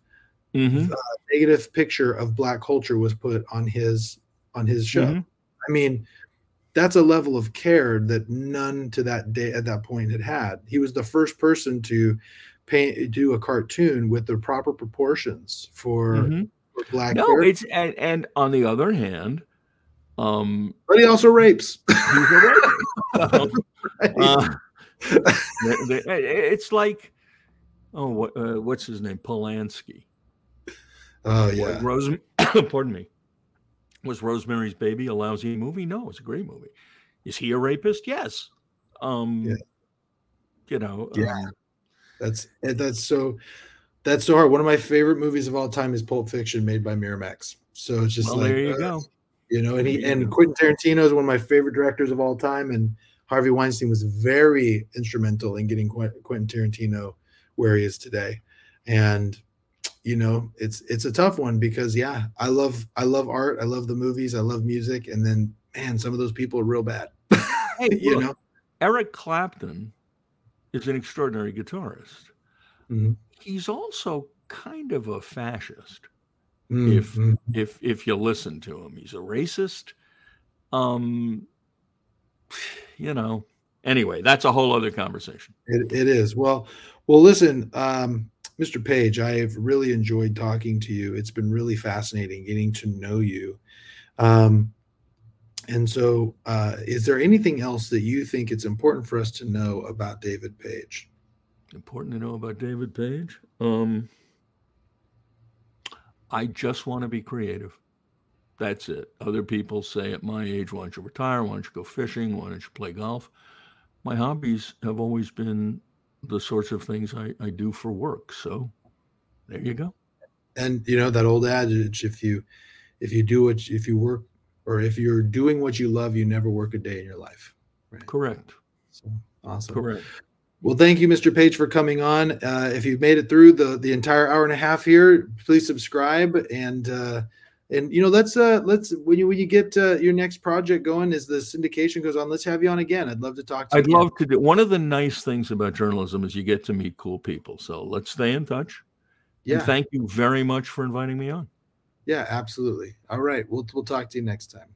mm-hmm. uh, negative picture of black culture was put on his on his show. Mm-hmm. I mean, that's a level of care that none to that day at that point had had. He was the first person to paint do a cartoon with the proper proportions for, mm-hmm. for black. No, characters. it's and, and on the other hand, um, but he also rapes. A rapist. uh, it's like, oh, what, uh, what's his name? Polanski. Oh yeah, Rose. pardon me. Was Rosemary's Baby a lousy movie? No, it's a great movie. Is he a rapist? Yes. Um, yeah. You know. Yeah. Um, that's eh, that's so that's so hard. One of my favorite movies of all time is Pulp Fiction, made by Miramax. So it's just well, like there you uh, go. You know, and he and Quentin Tarantino is one of my favorite directors of all time, and Harvey Weinstein was very instrumental in getting Quentin Tarantino where he is today. And you know it's it's a tough one because yeah i love i love art i love the movies i love music and then man some of those people are real bad hey, you know? Eric clapton is an extraordinary guitarist. Mm-hmm. he's also kind of a fascist mm-hmm. if if if you listen to him. He's a racist. Um you know anyway that's a whole other conversation. It, it is. Well well listen um Mr. Page, I have really enjoyed talking to you. It's been really fascinating getting to know you. Um, and so, uh, is there anything else that you think it's important for us to know about David Page? Important to know about David Page? Um, I just want to be creative. That's it. Other people say at my age, why don't you retire? Why don't you go fishing? Why don't you play golf? My hobbies have always been the sorts of things I, I do for work. So there you go. And you know that old adage: if you if you do what if you work or if you're doing what you love, you never work a day in your life. Right? Correct. So awesome. Correct. Well, thank you, Mr. Page, for coming on. Uh, if you've made it through the the entire hour and a half here, please subscribe and uh, and you know let's uh let's when you when you get uh, your next project going as the syndication goes on, let's have you on again. I'd love to talk to I'd you. I'd love to do. One of the nice things about journalism is you get to meet cool people. So let's stay in touch. Yeah. And thank you very much for inviting me on. Yeah, absolutely. All right. We'll we'll talk to you next time.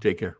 Take care.